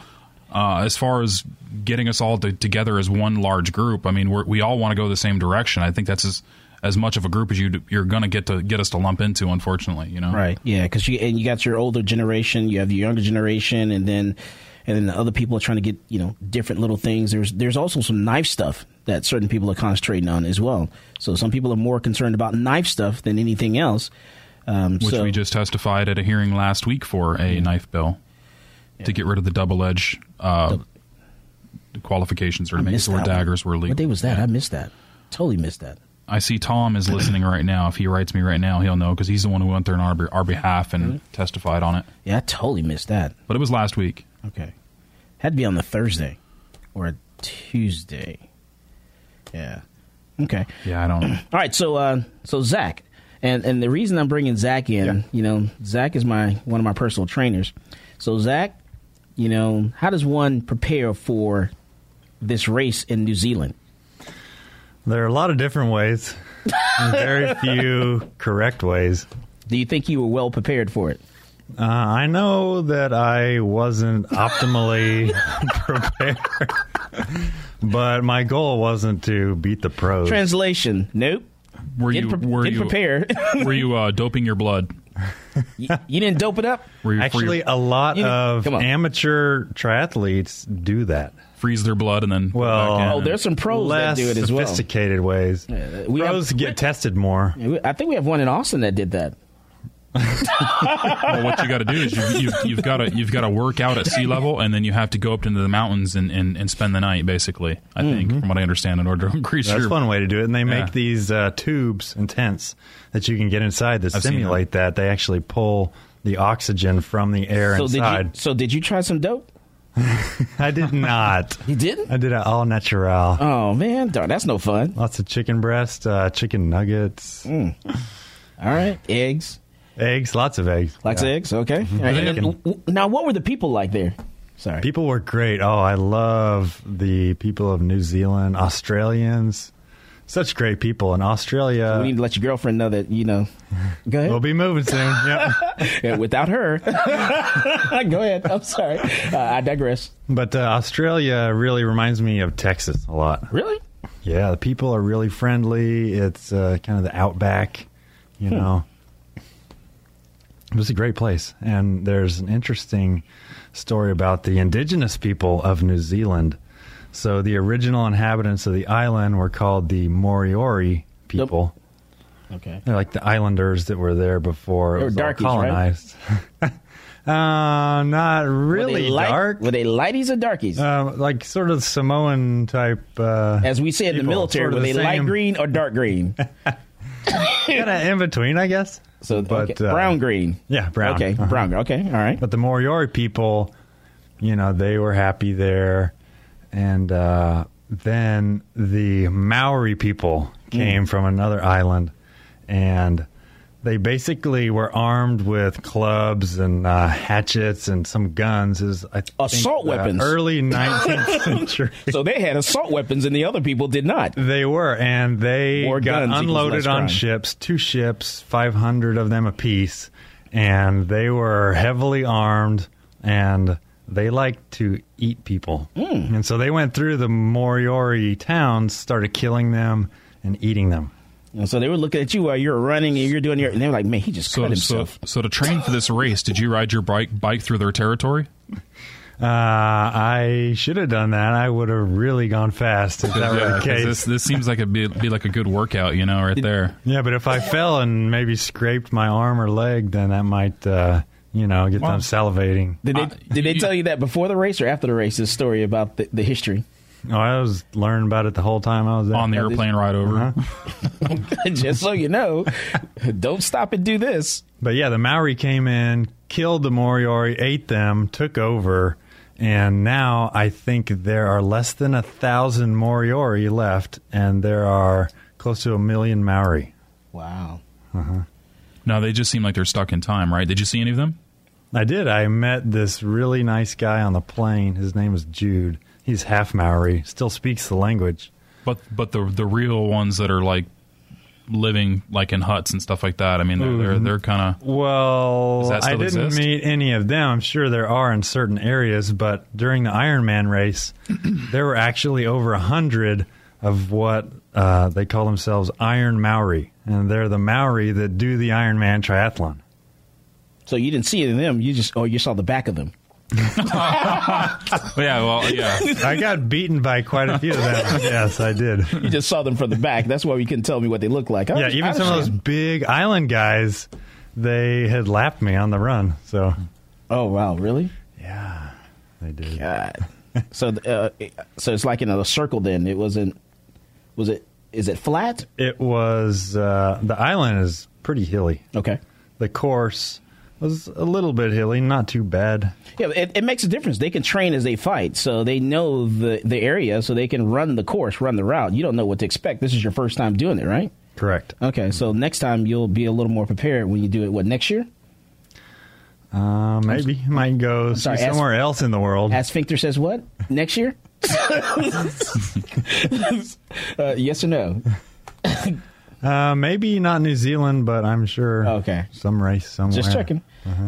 S5: uh, as far as getting us all to, together as one large group, I mean, we're, we all want to go the same direction. I think that's as as much of a group as you you're going to get to get us to lump into. Unfortunately, you know.
S2: right, yeah, because you and you got your older generation, you have the younger generation, and then and then the other people are trying to get you know different little things. There's there's also some knife stuff that certain people are concentrating on as well. So some people are more concerned about knife stuff than anything else. Um,
S5: Which
S2: so,
S5: we just testified at a hearing last week for a knife bill to get rid of the double edge uh, qualifications or to make
S2: missed
S5: it so where
S2: that one.
S5: daggers were legal.
S2: What day was that? I missed that. Totally missed that.
S5: I see Tom is listening right now. If he writes me right now, he'll know because he's the one who went there on our, our behalf and testified on it.
S2: Yeah, I totally missed that.
S5: But it was last week.
S2: Okay. Had to be on the Thursday or a Tuesday. Yeah. Okay.
S5: Yeah, I don't know. *clears throat*
S2: All right. So, uh, so Zach, and and the reason I'm bringing Zach in, you know, Zach is my one of my personal trainers. So, Zach, you know, how does one prepare for this race in New Zealand?
S7: There are a lot of different ways, very *laughs* few correct ways.
S2: Do you think you were well prepared for it?
S7: Uh, I know that I wasn't optimally *laughs* prepared, but my goal wasn't to beat the pros.
S2: Translation: Nope.
S5: Were
S2: Get
S5: you
S2: pre-
S5: were
S2: get
S5: you
S2: prepared. *laughs*
S5: were you uh, doping your blood?
S2: you, you didn't dope it up.
S5: Were you for
S7: Actually,
S5: your-
S7: a lot of amateur triathletes do that.
S5: freeze their blood and then
S7: Well,
S5: back in?
S2: Oh, there's some pros that do it as well.
S7: sophisticated ways.
S2: Yeah, we
S7: pros
S2: have-
S7: get tested more.
S2: I think we have one in Austin that did that.
S5: Well, what you got to do is you, you've, you've got to you've got to work out at sea level, and then you have to go up into the mountains and, and, and spend the night. Basically, I think, from what I understand, in order to increase
S7: That's
S5: your
S7: one way to do it. And they
S5: Yeah.
S7: make these uh, tubes and tents that you can get inside that
S5: I've
S7: simulate that. They actually pull the oxygen from the air
S2: So did you?
S7: inside.
S2: So did you try some dope? *laughs*
S7: I did not. *laughs*
S2: You didn't?
S7: I did it all natural.
S2: Oh man, darn, that's no fun.
S7: Lots of chicken breast, uh, chicken nuggets.
S2: Mm. All right, eggs.
S7: Eggs, lots of eggs.
S2: Lots
S7: Yeah.
S2: of eggs. Okay. All right, and then, w- w- now, what were the people like there? Sorry.
S7: People were great. Oh, I love the people of New Zealand, Australians. Such great people in Australia.
S2: we need to let your girlfriend know that you know. Go ahead.
S7: We'll be moving soon. *laughs* Yep.
S2: Yeah, without her. *laughs* Go ahead. I'm sorry. Uh, I digress.
S7: But uh, Australia really reminds me of Texas a lot.
S2: Really?
S7: Yeah, the people are really friendly. It's uh, kind of the outback, you
S2: Hmm.
S7: know. It was a great place. And there's an interesting story about the indigenous people of New Zealand. So the original inhabitants of the island were called the Moriori people.
S2: Okay.
S7: They're like the islanders that were there before
S2: They
S7: it was
S2: darkies, right?
S7: colonized. *laughs* uh, not really
S2: were light,
S7: dark.
S2: Were they lighties or darkies?
S7: Uh, like sort of Samoan type. Uh,
S2: As we say in the military,
S7: sort
S2: were
S7: of
S2: they
S7: the
S2: light green or dark green? *laughs*
S7: kind of in between, I guess.
S2: So,
S7: But,
S2: okay,
S7: uh,
S2: brown green.
S7: Yeah, brown.
S2: Okay,
S7: Uh-huh.
S2: brown. Okay, all right.
S7: But the Moriori people, you know, they were happy there, and uh, then the Maori people came from another island, and they basically were armed with clubs and uh, hatchets and some guns. Is I think,
S2: Assault weapons.
S7: Early *laughs* 19th century.
S2: So they had assault weapons, and the other people did not.
S7: They were, and they
S2: More
S7: got unloaded on ships, two ships, 500 of them apiece, and they were heavily armed, and they liked to eat people.
S2: Hmm.
S7: And so they went through the Moriori towns, started killing them and eating them.
S2: And so they were looking at you while you were running, and you're doing your. And they were like, "Man, he just
S5: So,
S2: cut himself."
S5: so to train for this race, did you ride your bike bike through their territory?
S7: Uh, I should have done that. I would have really gone fast if that were
S5: Yeah,
S7: the
S5: 'cause
S7: case.
S5: this this seems like it'd be, be like a good workout, you know, right there.
S7: Yeah, but if I fell and maybe scraped my arm or leg, then that might, uh, you know, get
S5: Well,
S7: them salivating.
S2: Did they did they tell you that before the race or after the race? This story about the, the history.
S7: Oh, I was learning about it the whole time I was there.
S5: On the airplane ride over.
S7: Uh-huh. *laughs*
S2: Just so you know, *laughs* don't stop and do this.
S7: But yeah, the Maori came in, killed the Moriori, ate them, took over, and now I think there are less than a thousand Moriori left, and there are close to a million Maori.
S2: Wow.
S5: No, they just seem like they're stuck in time, right? Did you see any of them?
S7: I did. I met this really nice guy on the plane. His name was Jude. He's half Maori, still speaks the language.
S5: But but the the real ones that are like living like in huts and stuff like that. I mean, they're they're, they're kind of
S7: Well, I didn't
S5: exist?
S7: meet any of them. I'm sure there are in certain areas, but during the Ironman race, *clears throat* there were actually over a hundred of what uh, they call themselves Iron Maori, and they're the Maori that do the Ironman triathlon.
S2: So you didn't see any of them. You just oh you saw the back of them. *laughs*
S5: yeah. Well, yeah.
S7: I got beaten by quite a few of them. *laughs* yes, I did.
S2: You just saw them from the back. That's why you couldn't tell me what they looked like. I
S7: Yeah,
S2: was-
S7: even
S2: was
S7: some of those big island guys, they had lapped me on the run. So
S2: Oh wow, really?
S7: yeah, they did.
S2: God. so uh, so it's like in a circle. Then it wasn't. Was it? Is it flat?
S7: It was uh, the island is pretty hilly.
S2: Okay.
S7: The course was a little bit hilly, not too bad.
S2: Yeah, it, it makes a difference. They can train as they fight, so they know the the area, so they can run the course, run the route. You don't know what to expect. This is your first time doing it, right?
S7: Correct.
S2: Okay, so next time you'll be a little more prepared when you do it. What next year?
S7: Uh, maybe might go
S2: sorry,
S7: somewhere else in the world.
S2: As Sphincter says, what next year? *laughs* uh, yes or no?
S7: Uh, maybe not New Zealand, but I'm sure.
S2: Okay.
S7: some race somewhere.
S2: Just checking.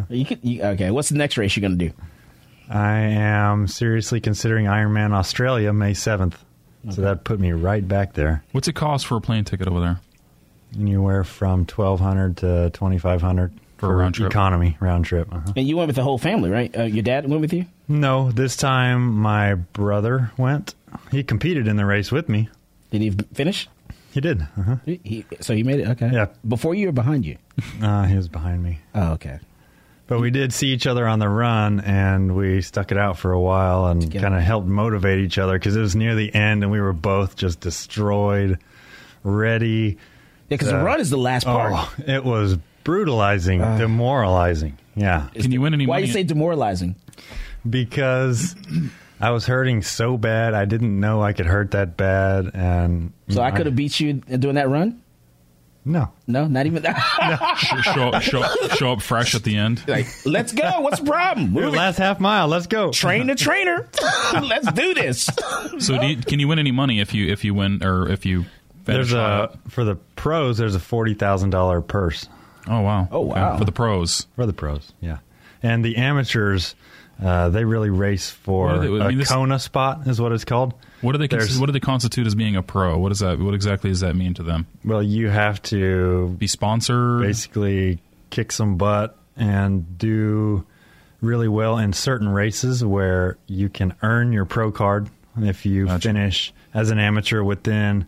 S2: You could. You, okay, what's the next race you're going to do?
S7: I am seriously considering Ironman Australia May 7th. So that put me right back there.
S5: What's it cost for a plane ticket over there?
S7: Anywhere from 1200 to 2500
S5: For a round trip.
S7: economy round trip. Uh-huh.
S2: And you went with the whole family, right? Uh, your dad went with you.
S7: No, this time my brother went. He competed in the race with me.
S2: Did he finish?
S7: He did. Uh-huh.
S2: He, he- so he made it. Okay.
S7: Yeah.
S2: Before you or behind you?
S7: Uh, he was behind me.
S2: Oh, okay.
S7: But we did see each other on the run, and we stuck it out for a while and kind of helped motivate each other because it was near the end, and we were both just destroyed, ready.
S2: Yeah, because the
S7: Uh,
S2: run is the last part.
S7: Oh, it was brutalizing, demoralizing. Yeah,
S5: Can you win any
S2: Why
S5: money?
S2: you say demoralizing?
S7: because I was hurting so bad, I didn't know I could hurt that bad, and
S2: So I could have beat you doing that run.
S7: No.
S2: No, not even that. *laughs*
S5: Sh- show, up, show, show up fresh at the end.
S2: like, let's go. What's the problem?
S7: Your
S2: Move it.
S7: last half mile. Let's go.
S2: Train the trainer. *laughs* let's do this.
S5: So, do you, can you win any money if you if you win or if you
S7: There's a for the pros. There's a forty thousand dollar purse
S5: Oh wow!
S2: Oh,
S5: Okay.
S2: wow.
S5: For the pros,
S7: for the pros. Yeah, and the amateurs. Uh, they really race for
S5: What are they- I
S7: a
S5: mean, this-
S7: Kona spot, is what it's called.
S5: What do they cons- what do they constitute as being a pro? What is that? What exactly does that mean to them?
S7: Well, you have to
S5: Be sponsored?
S7: basically kick some butt and do really well in certain races where you can earn your pro card if you
S5: Gotcha.
S7: finish as an amateur within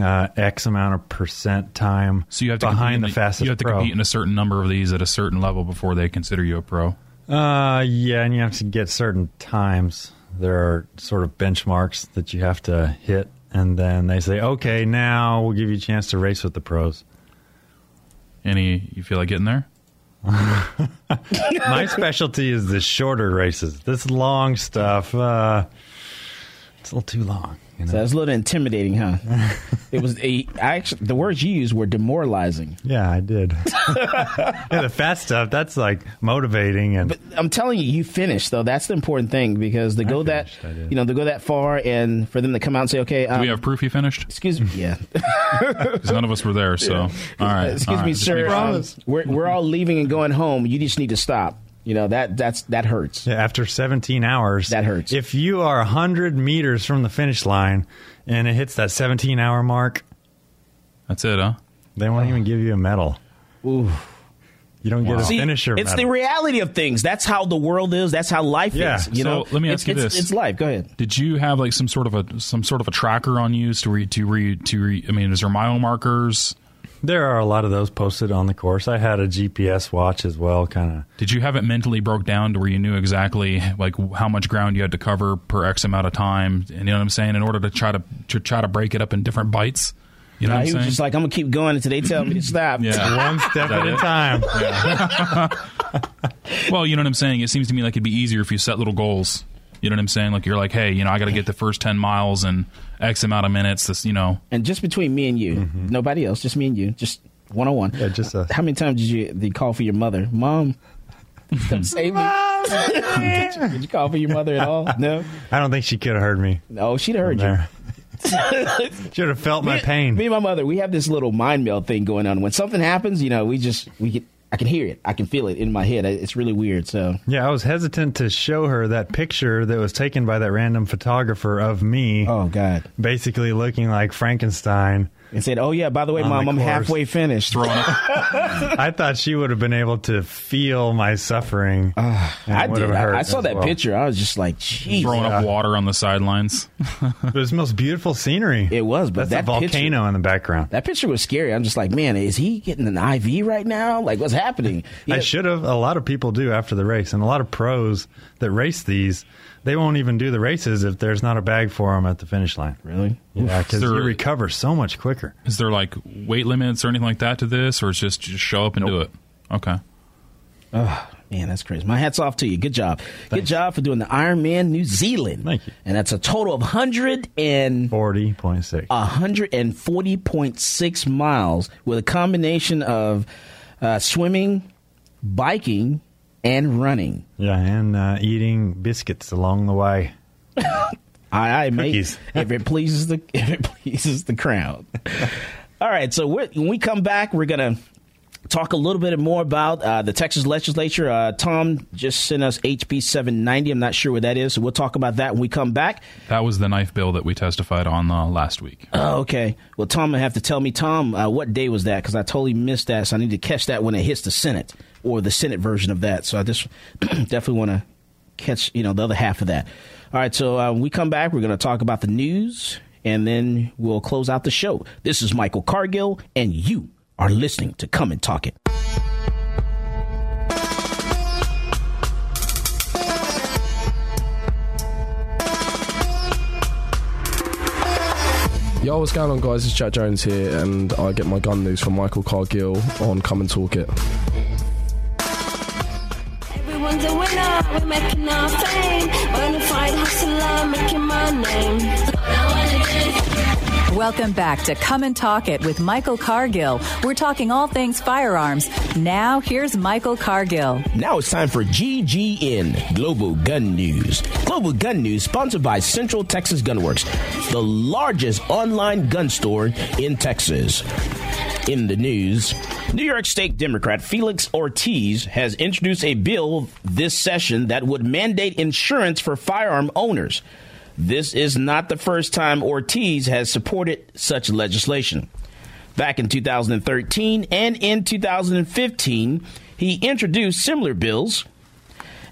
S7: uh, X amount of percent time
S5: So you have to
S7: behind the
S5: in
S7: fastest
S5: You have to
S7: pro.
S5: compete in a certain number of these at a certain level before they consider you a pro.
S7: Uh, yeah, and you have to get certain times. There are sort of benchmarks that you have to hit, and then they say, "Okay, now we'll give you a chance to race with the pros."
S5: Any you feel like getting there? *laughs*
S7: My specialty is the shorter races. This long stuff, uh, it's a little too long. You know?
S2: So that's a little intimidating, huh? *laughs* it was. A, I actually, the words you used were demoralizing.
S7: yeah, I did. *laughs* yeah, the fast stuff that's like motivating and
S2: But I'm telling you, you finished though. That's the important thing because to go that,
S7: finished, I did.
S2: you know, to go that far and for them to come out and say, okay, um,
S5: Do we have proof you finished?
S2: excuse me, yeah, *laughs*
S5: Because none of us were there. So all right.
S2: excuse
S5: all right,
S2: me, sir, um, we're we're all leaving and going home. You just need to stop. You know that that's that hurts.
S7: Yeah, after 17 hours,
S2: That hurts.
S7: If you are 100 meters from the finish line and it hits that 17 hour mark,
S5: That's it, huh?
S7: they won't even give you a medal.
S2: Ooh.
S7: You don't get a
S2: See,
S7: finisher
S2: it's the reality of things. That's how the world is. That's how life
S7: Yeah.
S2: is. You
S5: So,
S2: know.
S5: let me
S2: It's-
S5: ask you
S2: it's-
S5: this.
S2: It's life. Go ahead.
S5: Did you have like some sort of a some sort of a tracker on you to read to read to read? I mean, is there mile markers?
S7: There are a lot of those posted on the course. I had a GPS watch as well, kind of.
S5: Did you have it mentally broke down to where you knew exactly like how much ground you had to cover per X amount of time? And you know what I'm saying? In order to try to to try to break it up in different bites. You know what I'm
S2: he was just like, I'm gonna keep going until they tell me to *laughs* stop.
S5: yeah.
S7: One step at a
S5: it?
S7: time. *laughs*
S5: Well, you know what I'm saying. It seems to me like it'd be easier if you set little goals. You know what I'm saying? Like you're like, hey, you know, I got to get the first ten miles in X amount of minutes. This, you know,
S2: And just between me and you, nobody else, just me and you, just one on one.
S7: Mm-hmm. Yeah, just a-
S2: How many times did you did you call for your mother, mom? Come save me. *laughs* did, you, did you call for your mother at all? No.
S7: I don't think she could have heard me
S2: No, she'd have heard you.
S7: there. *laughs* Should have felt my
S2: Me-
S7: pain.
S2: Me and my mother, we have this little mind meld thing going on. When something happens, you know, we just we get. I can hear it. I can feel it in my head. It's really weird. So
S7: Yeah, I was hesitant to show her that picture that was taken by that random photographer of me,
S2: Oh God!
S7: basically looking like Frankenstein.
S2: And said, "Oh yeah, by the way,
S7: On
S2: mom,
S7: the
S2: I'm halfway finished."
S5: throwing up, *laughs*
S7: I thought she would have been able to feel my suffering. Ah, and
S2: I did.
S7: hurt
S2: I, I saw that
S7: well.
S2: picture. I was just like, "Jeez."
S5: throwing up water on the sidelines. *laughs*
S7: It was the most beautiful scenery.
S2: It was, but
S7: That's
S2: that
S7: a volcano
S2: picture-
S7: in the background.
S2: That picture was scary. I'm just like, man, is he getting an IV right now? Like, what's happening?
S7: I should have. A lot of people do after the race, and a lot of pros that race these, they won't even do the races if there's not a bag for them at the finish line.
S2: Really?
S7: Yeah, because
S5: There-
S7: you recover so much quicker.
S5: Is there like weight limits or anything like that to this, or it's just just show up and do it? Okay.
S2: Oh, man, that's crazy. My hat's off to you. Good job. Good job for doing the Ironman New Zealand.
S7: Thank you.
S2: And that's a total of 100 and
S7: Forty point six.
S2: 140.6 miles with a combination of uh, swimming, biking, and running.
S7: Yeah, and uh, eating biscuits along the way.
S2: I, I may, if it pleases the *laughs* if it pleases the crowd. *laughs* All right, so we're, when we come back, we're gonna talk a little bit more about uh, the Texas legislature. Uh, Tom just sent us HB 790. I'm not sure what that is, so we'll talk about that when we come back.
S5: That was the knife bill that we testified on uh, last week.
S2: Oh, okay. Well, Tom I have to tell me, Tom, uh, what day was that? Because I totally missed that, so I need to catch that when it hits the Senate or the Senate version of that. So I just *clears throat* definitely want to catch, you know, the other half of that. All right. So uh, we come back, we're going to talk about the news, and then we'll close out the show. This is Michael Cargill, and you are listening to Come and Talk It.
S10: Yo, what's going on, guys? It's Jack Jones here, and I get my gun news from Michael Cargill on Come and Talk It.
S11: We're making our fame. Bonafide hustler, making my name.
S1: Welcome back to Come and Talk It with Michael Cargill. We're talking all things firearms. Now, here's Michael Cargill.
S2: Now it's time for GGN Global Gun News. Global Gun News, sponsored by Central Texas Gunworks, the largest online gun store in Texas. In the news, New York State Democrat Felix Ortiz has introduced a bill this session that would mandate insurance for firearm owners. This is not the first time Ortiz has supported such legislation. Back in 2013 and in 2015, he introduced similar bills,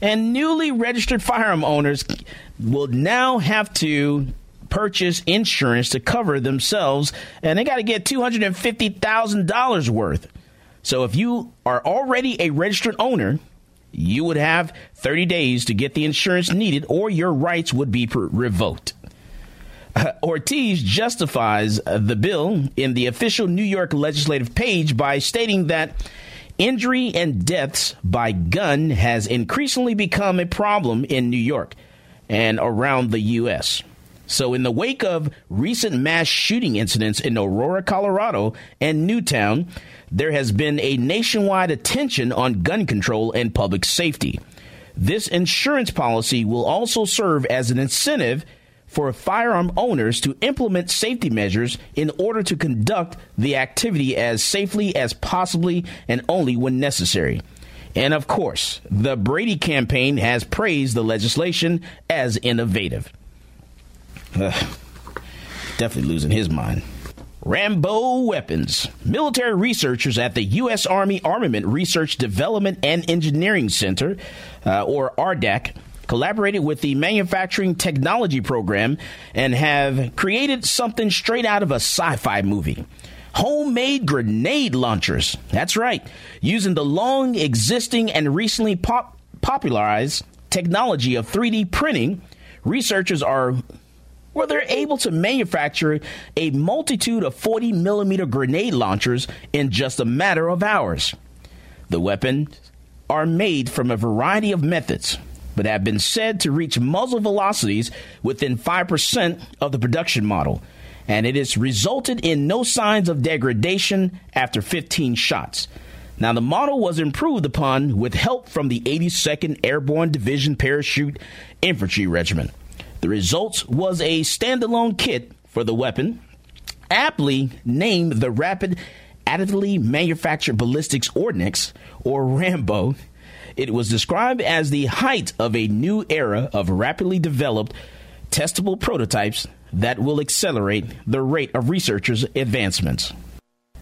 S2: and newly registered firearm owners will now have to purchase insurance to cover themselves, and they got to get $250,000 worth. So if you are already a registered owner, you would have 30 days to get the insurance needed, or your rights would be revoked. Uh, Ortiz justifies uh, the bill in the official New York legislative page by stating that injury and deaths by gun has increasingly become a problem in New York and around the U.S. So, in the wake of recent mass shooting incidents in Aurora, Colorado, and Newtown, there has been a nationwide attention on gun control and public safety. This insurance policy will also serve as an incentive for firearm owners to implement safety measures in order to conduct the activity as safely as possibly and only when necessary. And of course, the Brady campaign has praised the legislation as innovative. Ugh, definitely losing his mind. Rambo weapons. Military researchers at the U.S. Army Armament Research Development and Engineering Center, uh, or ARDEC, collaborated with the Manufacturing Technology Program and have created something straight out of a sci fi movie. Homemade grenade launchers. That's right. Using the long existing and recently pop- popularized technology of 3D printing, researchers are where they're able to manufacture a multitude of 40 millimeter grenade launchers in just a matter of hours. The weapons are made from a variety of methods, but have been said to reach muzzle velocities within 5% of the production model, and it has resulted in no signs of degradation after 15 shots. Now, the model was improved upon with help from the 82nd Airborne Division Parachute Infantry Regiment. The results was a standalone kit for the weapon, aptly named the Rapid Additively Manufactured Ballistics Ordnance, or RAMBO. It was described as the height of a new era of rapidly developed, testable prototypes that will accelerate the rate of researchers' advancements.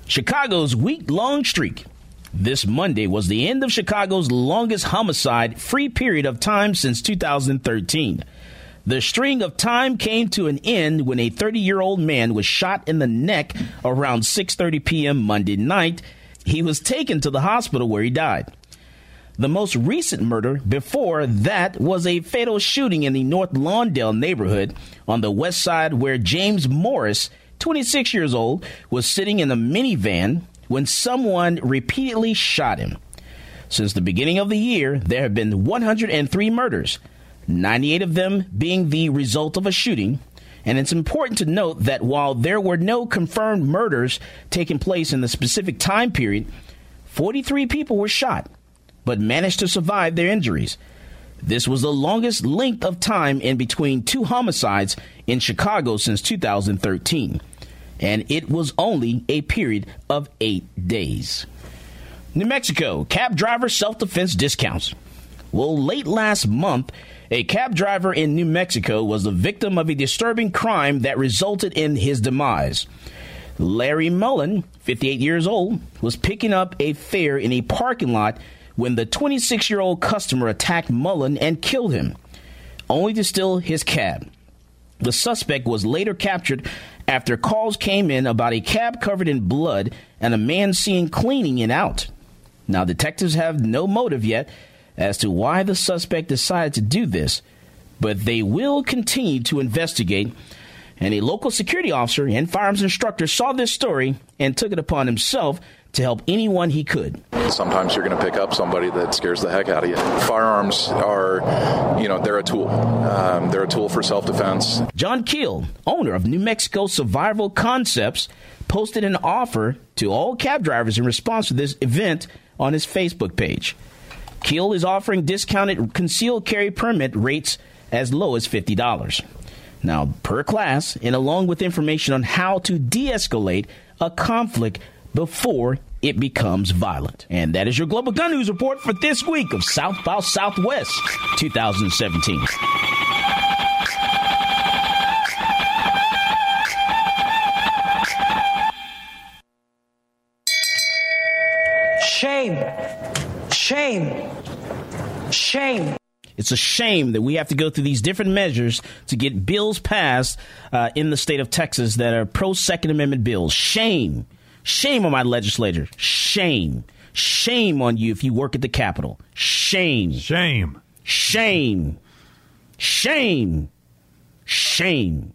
S2: Chicago's week long streak. This Monday was the end of Chicago's longest homicide free period of time since 2013. The string of time came to an end when a 30-year-old man was shot in the neck around 6:30 p.m. Monday night. He was taken to the hospital where he died. The most recent murder before that was a fatal shooting in the North Lawndale neighborhood on the west side where James Morris, 26 years old, was sitting in a minivan when someone repeatedly shot him. Since the beginning of the year, there have been 103 murders. 98 of them being the result of a shooting. And it's important to note that while there were no confirmed murders taking place in the specific time period, 43 people were shot, but managed to survive their injuries. This was the longest length of time in between two homicides in Chicago since 2013, and it was only a period of eight days. New Mexico, cab driver self defense discounts. Well, late last month, a cab driver in New Mexico was the victim of a disturbing crime that resulted in his demise. Larry Mullen, 58 years old, was picking up a fare in a parking lot when the 26 year old customer attacked Mullen and killed him, only to steal his cab. The suspect was later captured after calls came in about a cab covered in blood and a man seen cleaning it out. Now, detectives have no motive yet as to why the suspect decided to do this, but they will continue to investigate. And a local security officer and firearms instructor saw this story and took it upon himself to help anyone he could.
S12: sometimes you're going to pick up somebody that scares the heck out of you. Firearms are, you know, they're a tool. Um, they're a tool for self defense.
S2: John Keel, owner of New Mexico Survival Concepts, posted an offer to all cab drivers in response to this event on his Facebook page. Keel is offering discounted concealed carry permit rates as low as $50. Now, per class, and along with information on how to de escalate a conflict before it becomes violent. And that is your Global Gun News Report for this week of South by Southwest 2017.
S6: Shame. Shame. Shame.
S2: It's a shame that we have to go through these different measures to get bills passed uh, in the state of Texas that are pro Second Amendment bills. Shame. Shame on my legislator. Shame. Shame on you if you work at the Capitol. Shame.
S7: Shame.
S2: Shame. Shame. Shame.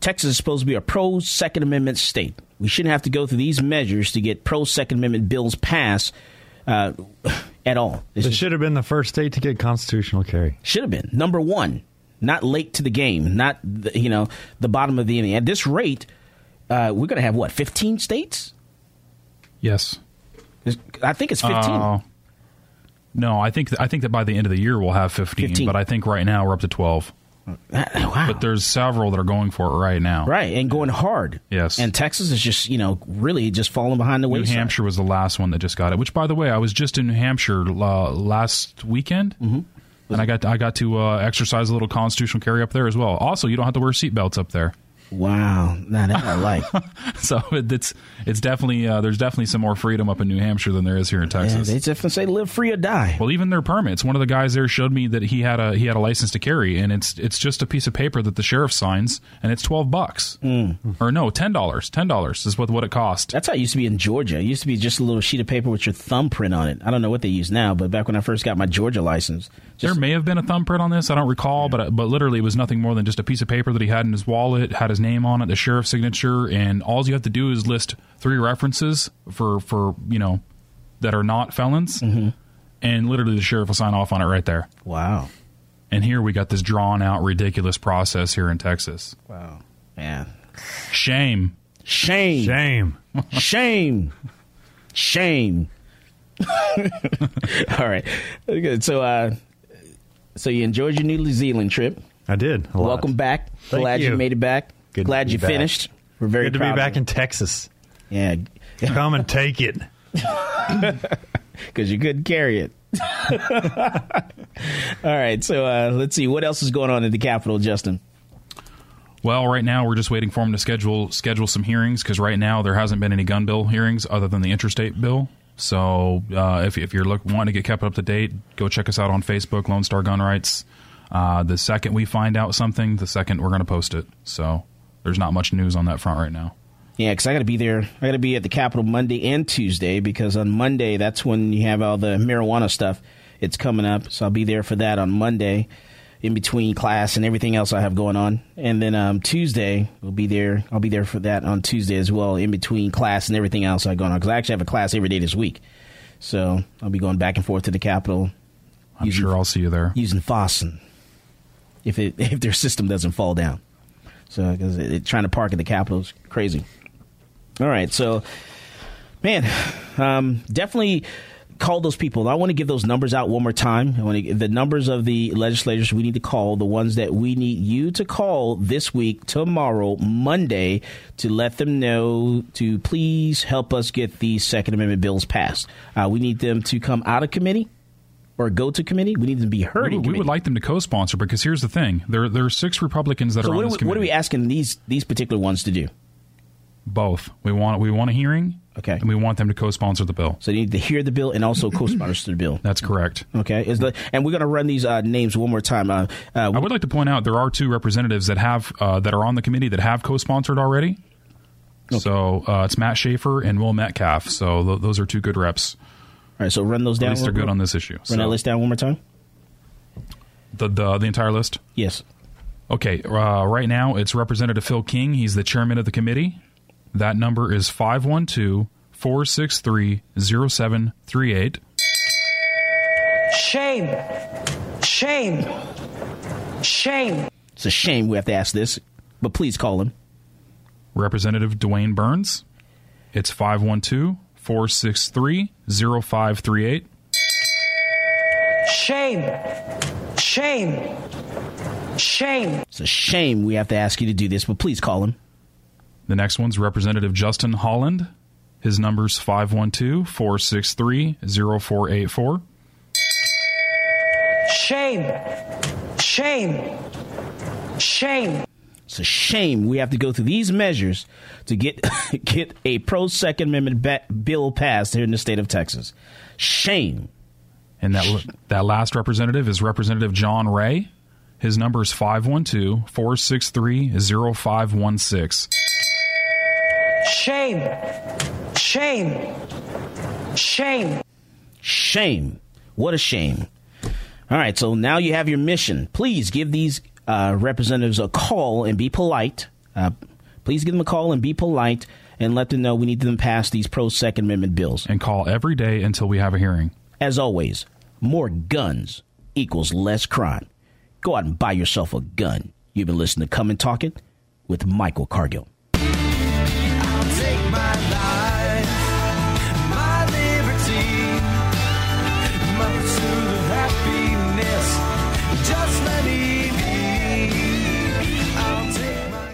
S2: Texas is supposed to be a pro Second Amendment state. We shouldn't have to go through these measures to get pro Second Amendment bills passed uh, *laughs* at all.
S7: it should have been the first state to get constitutional carry.
S2: Should have been number one, not late to the game, not the, you know the bottom of the inning. At this rate, uh, we're going to have what fifteen states?
S5: Yes,
S2: I think it's fifteen.
S5: Uh, no, I think I think that by the end of the year we'll have 15,
S2: 15.
S5: but I think right now we're up to 12.
S2: Wow.
S5: But there's several that are going for it right now.
S2: Right, and going hard.
S5: Yes.
S2: And Texas is just, you know, really just falling behind the way.
S5: New
S2: wayside.
S5: Hampshire was the last one that just got it. Which, by the way, I was just in New Hampshire uh, last weekend, mm-hmm. and I got I got to uh, exercise a little constitutional carry up there as well. Also, you don't have to wear seatbelts up there.
S2: Wow, now that I like. *laughs*
S5: so it, it's it's definitely uh, there's definitely some more freedom up in New Hampshire than there is here in Texas.
S2: Yeah, they definitely say live free or die.
S5: Well, even their permits. One of the guys there showed me that he had a he had a license to carry, and it's it's just a piece of paper that the sheriff signs, and it's twelve bucks
S2: mm.
S5: or no ten dollars. Ten dollars is what what it cost.
S2: That's how it used to be in Georgia. It used to be just a little sheet of paper with your thumbprint on it. I don't know what they use now, but back when I first got my Georgia license,
S5: there may have been a thumbprint on this. I don't recall, yeah. but but literally it was nothing more than just a piece of paper that he had in his wallet, had his name on it, the sheriff's signature, and all you have to do is list three references for for you know that are not felons,
S2: mm-hmm.
S5: and literally the sheriff will sign off on it right there.
S2: Wow.
S5: And here we got this drawn out, ridiculous process here in Texas.
S2: Wow, man,
S5: shame,
S2: shame,
S7: shame, *laughs*
S2: shame, shame. *laughs* All right, good. So, uh, so you enjoyed your New Zealand trip.
S7: I did.
S2: Welcome back.
S7: Thank
S2: Glad
S7: you.
S2: you. made it back.
S7: Good
S2: Glad you
S7: back.
S2: finished. We're very
S7: good to
S2: proud
S7: be back in Texas.
S2: Yeah,
S7: come and take it *laughs*
S2: because you couldn't carry it. *laughs* All right, so uh, let's see what else is going on in the Capitol, Justin.
S5: Well, right now we're just waiting for them to schedule schedule some hearings because right now there hasn't been any gun bill hearings other than the interstate bill. So uh, if, if you're look, wanting to get kept up to date, go check us out on Facebook, Lone Star Gun Rights. Uh, the second we find out something, the second we're going to post it. So there's not much news on that front right now.
S2: Yeah, because I got to be there. I got to be at the Capitol Monday and Tuesday because on Monday that's when you have all the marijuana stuff. It's coming up, so I'll be there for that on Monday, in between class and everything else I have going on. And then um, Tuesday we'll be there. I'll be there for that on Tuesday as well, in between class and everything else I going on because I actually have a class every day this week. So I'll be going back and forth to the Capitol.
S5: I'm using, sure I'll see you there
S2: using Fasten if it *laughs* if their system doesn't fall down. So because trying to park at the Capitol is crazy. All right, so man, um, definitely call those people. I want to give those numbers out one more time. I want to the numbers of the legislators we need to call, the ones that we need you to call this week, tomorrow, Monday, to let them know to please help us get these Second Amendment bills passed. Uh, we need them to come out of committee or go to committee. We need them to be heard.
S5: We, we would like them to co-sponsor because here's the thing: there there are six Republicans that
S2: so
S5: are
S2: what
S5: on
S2: are
S5: this
S2: we, What are we asking these these particular ones to do?
S5: Both. We want we want a hearing.
S2: Okay.
S5: And we want them to co-sponsor the bill.
S2: So they need to hear the bill and also co-sponsor the bill.
S5: That's correct.
S2: Okay. Is the and we're going to run these uh, names one more time. Uh, uh,
S5: I would like to point out there are two representatives that have uh, that are on the committee that have co-sponsored already. Okay. So uh, it's Matt Schaefer and Will Metcalf. So th- those are two good reps.
S2: All right. So run those down.
S5: At least they're good on this issue.
S2: Run
S5: so.
S2: that list down one more time.
S5: The the the entire list.
S2: Yes.
S5: Okay. Uh, right now it's Representative Phil King. He's the chairman of the committee. That number is 512 463 0738.
S6: Shame. Shame. Shame.
S2: It's a shame we have to ask this, but please call him.
S5: Representative DeWayne Burns. It's 512 463 0538.
S6: Shame. Shame. Shame.
S2: It's a shame we have to ask you to do this, but please call him.
S5: The next one's Representative Justin Holland. His number's 512 463 0484.
S6: Shame. Shame. Shame.
S2: It's a shame we have to go through these measures to get *laughs* get a pro Second Amendment ba- bill passed here in the state of Texas. Shame.
S5: And that that last representative is Representative John Wray. His number is 512 463 0516.
S6: Shame. Shame. Shame.
S2: Shame. What a shame. All right, so now you have your mission. Please give these uh, representatives a call and be polite. Uh, please give them a call and be polite and let them know we need them to pass these pro Second Amendment bills.
S5: And call every day until we have a hearing.
S2: As always, more guns equals less crime. Go out and buy yourself a gun. You've been listening to Come and Talk It with Michael Cargill.